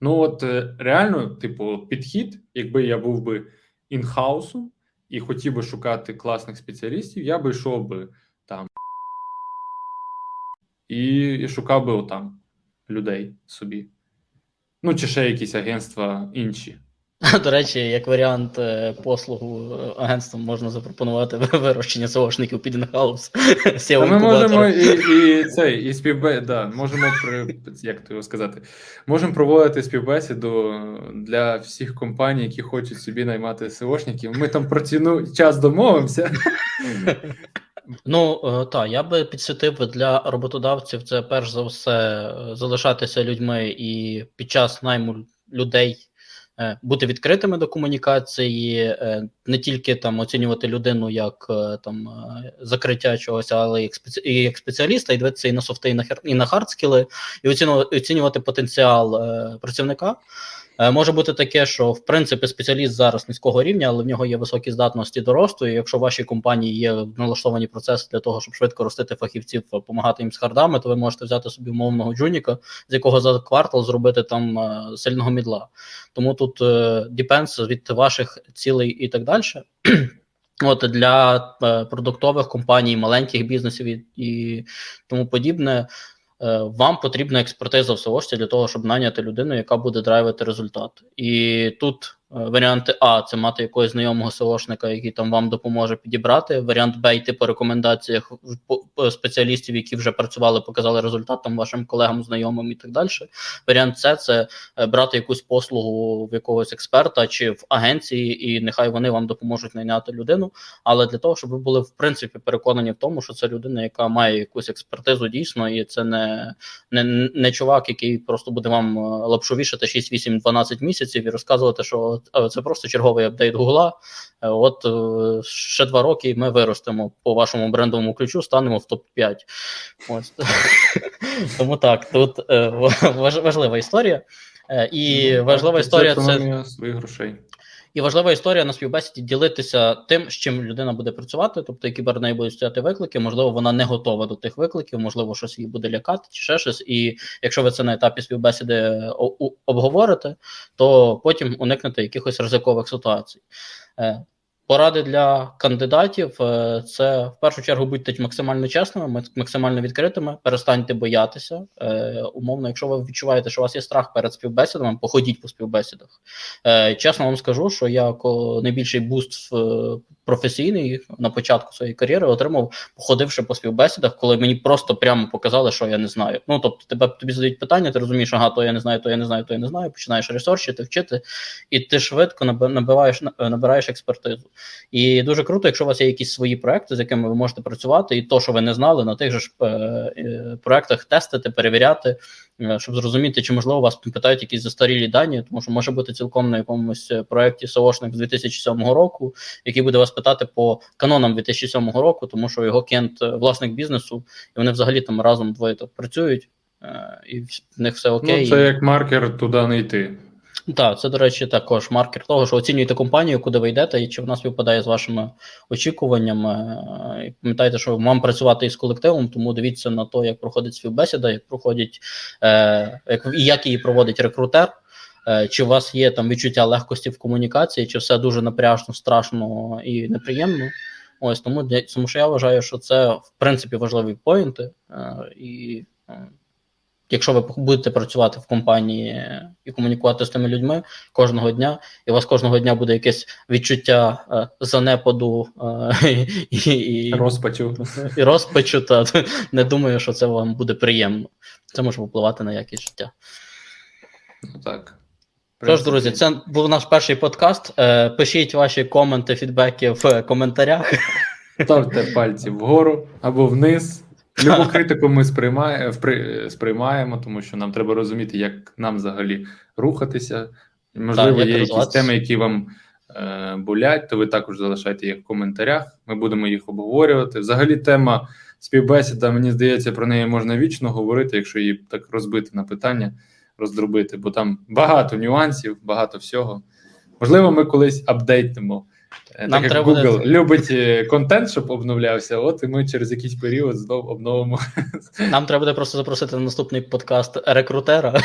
Ну, от е, реально, типу, підхід, якби я був би інхаусом і хотів би шукати класних спеціалістів, я би йшов би там і, і шукав би отам людей собі. Ну, чи ще якісь агентства інші. До речі, як варіант е, послугу е, агентством можна запропонувати вирощення СОшників під інхаус. Ми можемо і і цей, і співбе... да, можемо при як то його сказати, можемо проводити співбесіду для всіх компаній, які хочуть собі наймати СОшників. Ми там про ціну час домовимося. Ну так, я би підсвітив для роботодавців це перш за все залишатися людьми і під час найму людей е, бути відкритими до комунікації, е, не тільки там оцінювати людину як е, там е, закриття чогось, але і як спеціаліста, і дивитися і на софти, і на хар... і на хардскіли, і оцінювати, потенціал е, працівника. Е, Може бути таке, що в принципі спеціаліст зараз низького рівня, але в нього є високі здатності до росту. І якщо в вашій компанії є налаштовані процеси для того, щоб швидко ростити фахівців, допомагати їм з хардами, то ви можете взяти собі умовного джуніка, з якого за квартал зробити там е, сильного мідла. Тому тут е, depends від ваших цілей і так далі. От для е, продуктових компаній, маленьких бізнесів і, і тому подібне. Е, вам потрібна експертиза в SEO для того, щоб наняти людину, яка буде драйвити результат. І тут варіанти А це мати якогось знайомого SEOшника, який там вам допоможе підібрати. Варіант Б йти по рекомендаціях спеціалістів, які вже працювали, показали результат там вашим колегам, знайомим і так далі. Варіант С це е, брати якусь послугу в якогось експерта чи в агенції, і нехай вони вам допоможуть найняти людину. Але для того, щоб ви були в принципі переконані в тому, що це людина, яка має якусь експертизу дійсно, і це не, не, не чувак, який просто буде вам лапшу вішати 6, 8, 12 місяців і розказувати, що це просто черговий апдейт Гугла. От ще два роки ми виростемо по вашому брендовому ключу, станемо в топ-5. Ось тому так, тут важлива історія. І важлива історія це своїх грошей. І важлива історія на співбесіді ділитися тим, з чим людина буде працювати, тобто які перед нею будуть стояти виклики, можливо, вона не готова до тих викликів, можливо, щось її буде лякати чи ще щось. І якщо ви це на етапі співбесіди обговорите, то потім уникнете якихось ризикових ситуацій. Поради для кандидатів це в першу чергу будьте максимально чесними, максимально відкритими, перестаньте боятися. Умовно, якщо ви відчуваєте, що у вас є страх перед співбесідами, походіть по співбесідах. Чесно вам скажу, що я найбільший буст професійний на початку своєї кар'єри отримав, походивши по співбесідах, коли мені просто прямо показали, що я не знаю. Ну тобто, тебе тобі задають питання, ти розумієш, ага, то я не знаю, то я не знаю, то я не знаю. Починаєш ресерчити, вчити, і ти швидко набиваєш, набираєш експертизу. І дуже круто, якщо у вас є якісь свої проекти, з якими ви можете працювати, і то, що ви не знали, на тих же ж е, е, проектах тестити, перевіряти, щоб зрозуміти, чи можливо вас питають якісь застарілі дані, тому що може бути цілком на якомусь проєкті СОшник з 2007 року, який буде вас питати по канонам 2007 року, тому що його кент власник бізнесу, і вони взагалі там разом двоє працюють, і в них все окей. Ну, Це як маркер туди не йти. Так, це, до речі, також маркер того, що оцінюєте компанію, куди ви йдете, і чи вона співпадає з вашими очікуваннями. І Пам'ятайте, що вам працювати із колективом, тому дивіться на те, як проходить співбесіда, як проходять, е, як, як її проводить рекрутер. Чи у вас є там відчуття легкості в комунікації, чи все дуже напряжно, страшно і неприємно? Ось тому тому що я вважаю, що це в принципі важливі поінти, і якщо ви будете працювати в компанії і комунікувати з тими людьми кожного дня, і у вас кожного дня буде якесь відчуття е, занепаду е, і, і розпачу, і розпачу, та не думаю, що це вам буде приємно. Це може впливати на якість життя. Ну так. Тож, друзі, це був наш перший подкаст. Е, пишіть ваші коменти, фідбеки в коментарях. Ставте пальці вгору або вниз. Любу критику ми сприймає, сприймаємо, тому що нам треба розуміти, як нам взагалі рухатися. Можливо, так, є якісь теми, які вам е, болять, то ви також залишайте їх в коментарях. Ми будемо їх обговорювати. Взагалі, тема співбесіда, мені здається, про неї можна вічно говорити, якщо її так розбити на питання, роздробити, бо там багато нюансів, багато всього. Можливо, ми колись апдейтнемо. Нам так як треба Google буде... любить е, контент, щоб обновлявся. От і ми через якийсь період знов обновимо. Нам треба буде просто запросити на наступний подкаст рекрутера.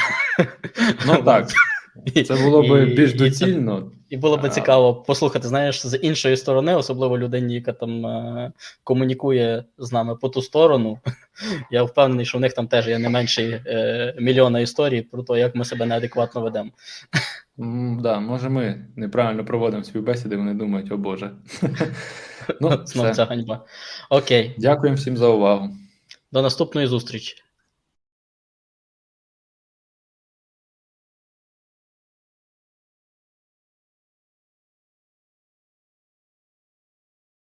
Ну так. Це було б більш доцільно. І було б цікаво послухати, знаєш, з іншої сторони, особливо людині, яка там е- комунікує з нами по ту сторону. Я впевнений, що в них там теж є не менше е- мільйона історій про те, як ми себе неадекватно ведемо. Mm, да, може, ми неправильно проводимо співбесіди, вони думають, о Боже. ну, Знову це ганьба. Окей. Дякуємо всім за увагу. До наступної зустрічі.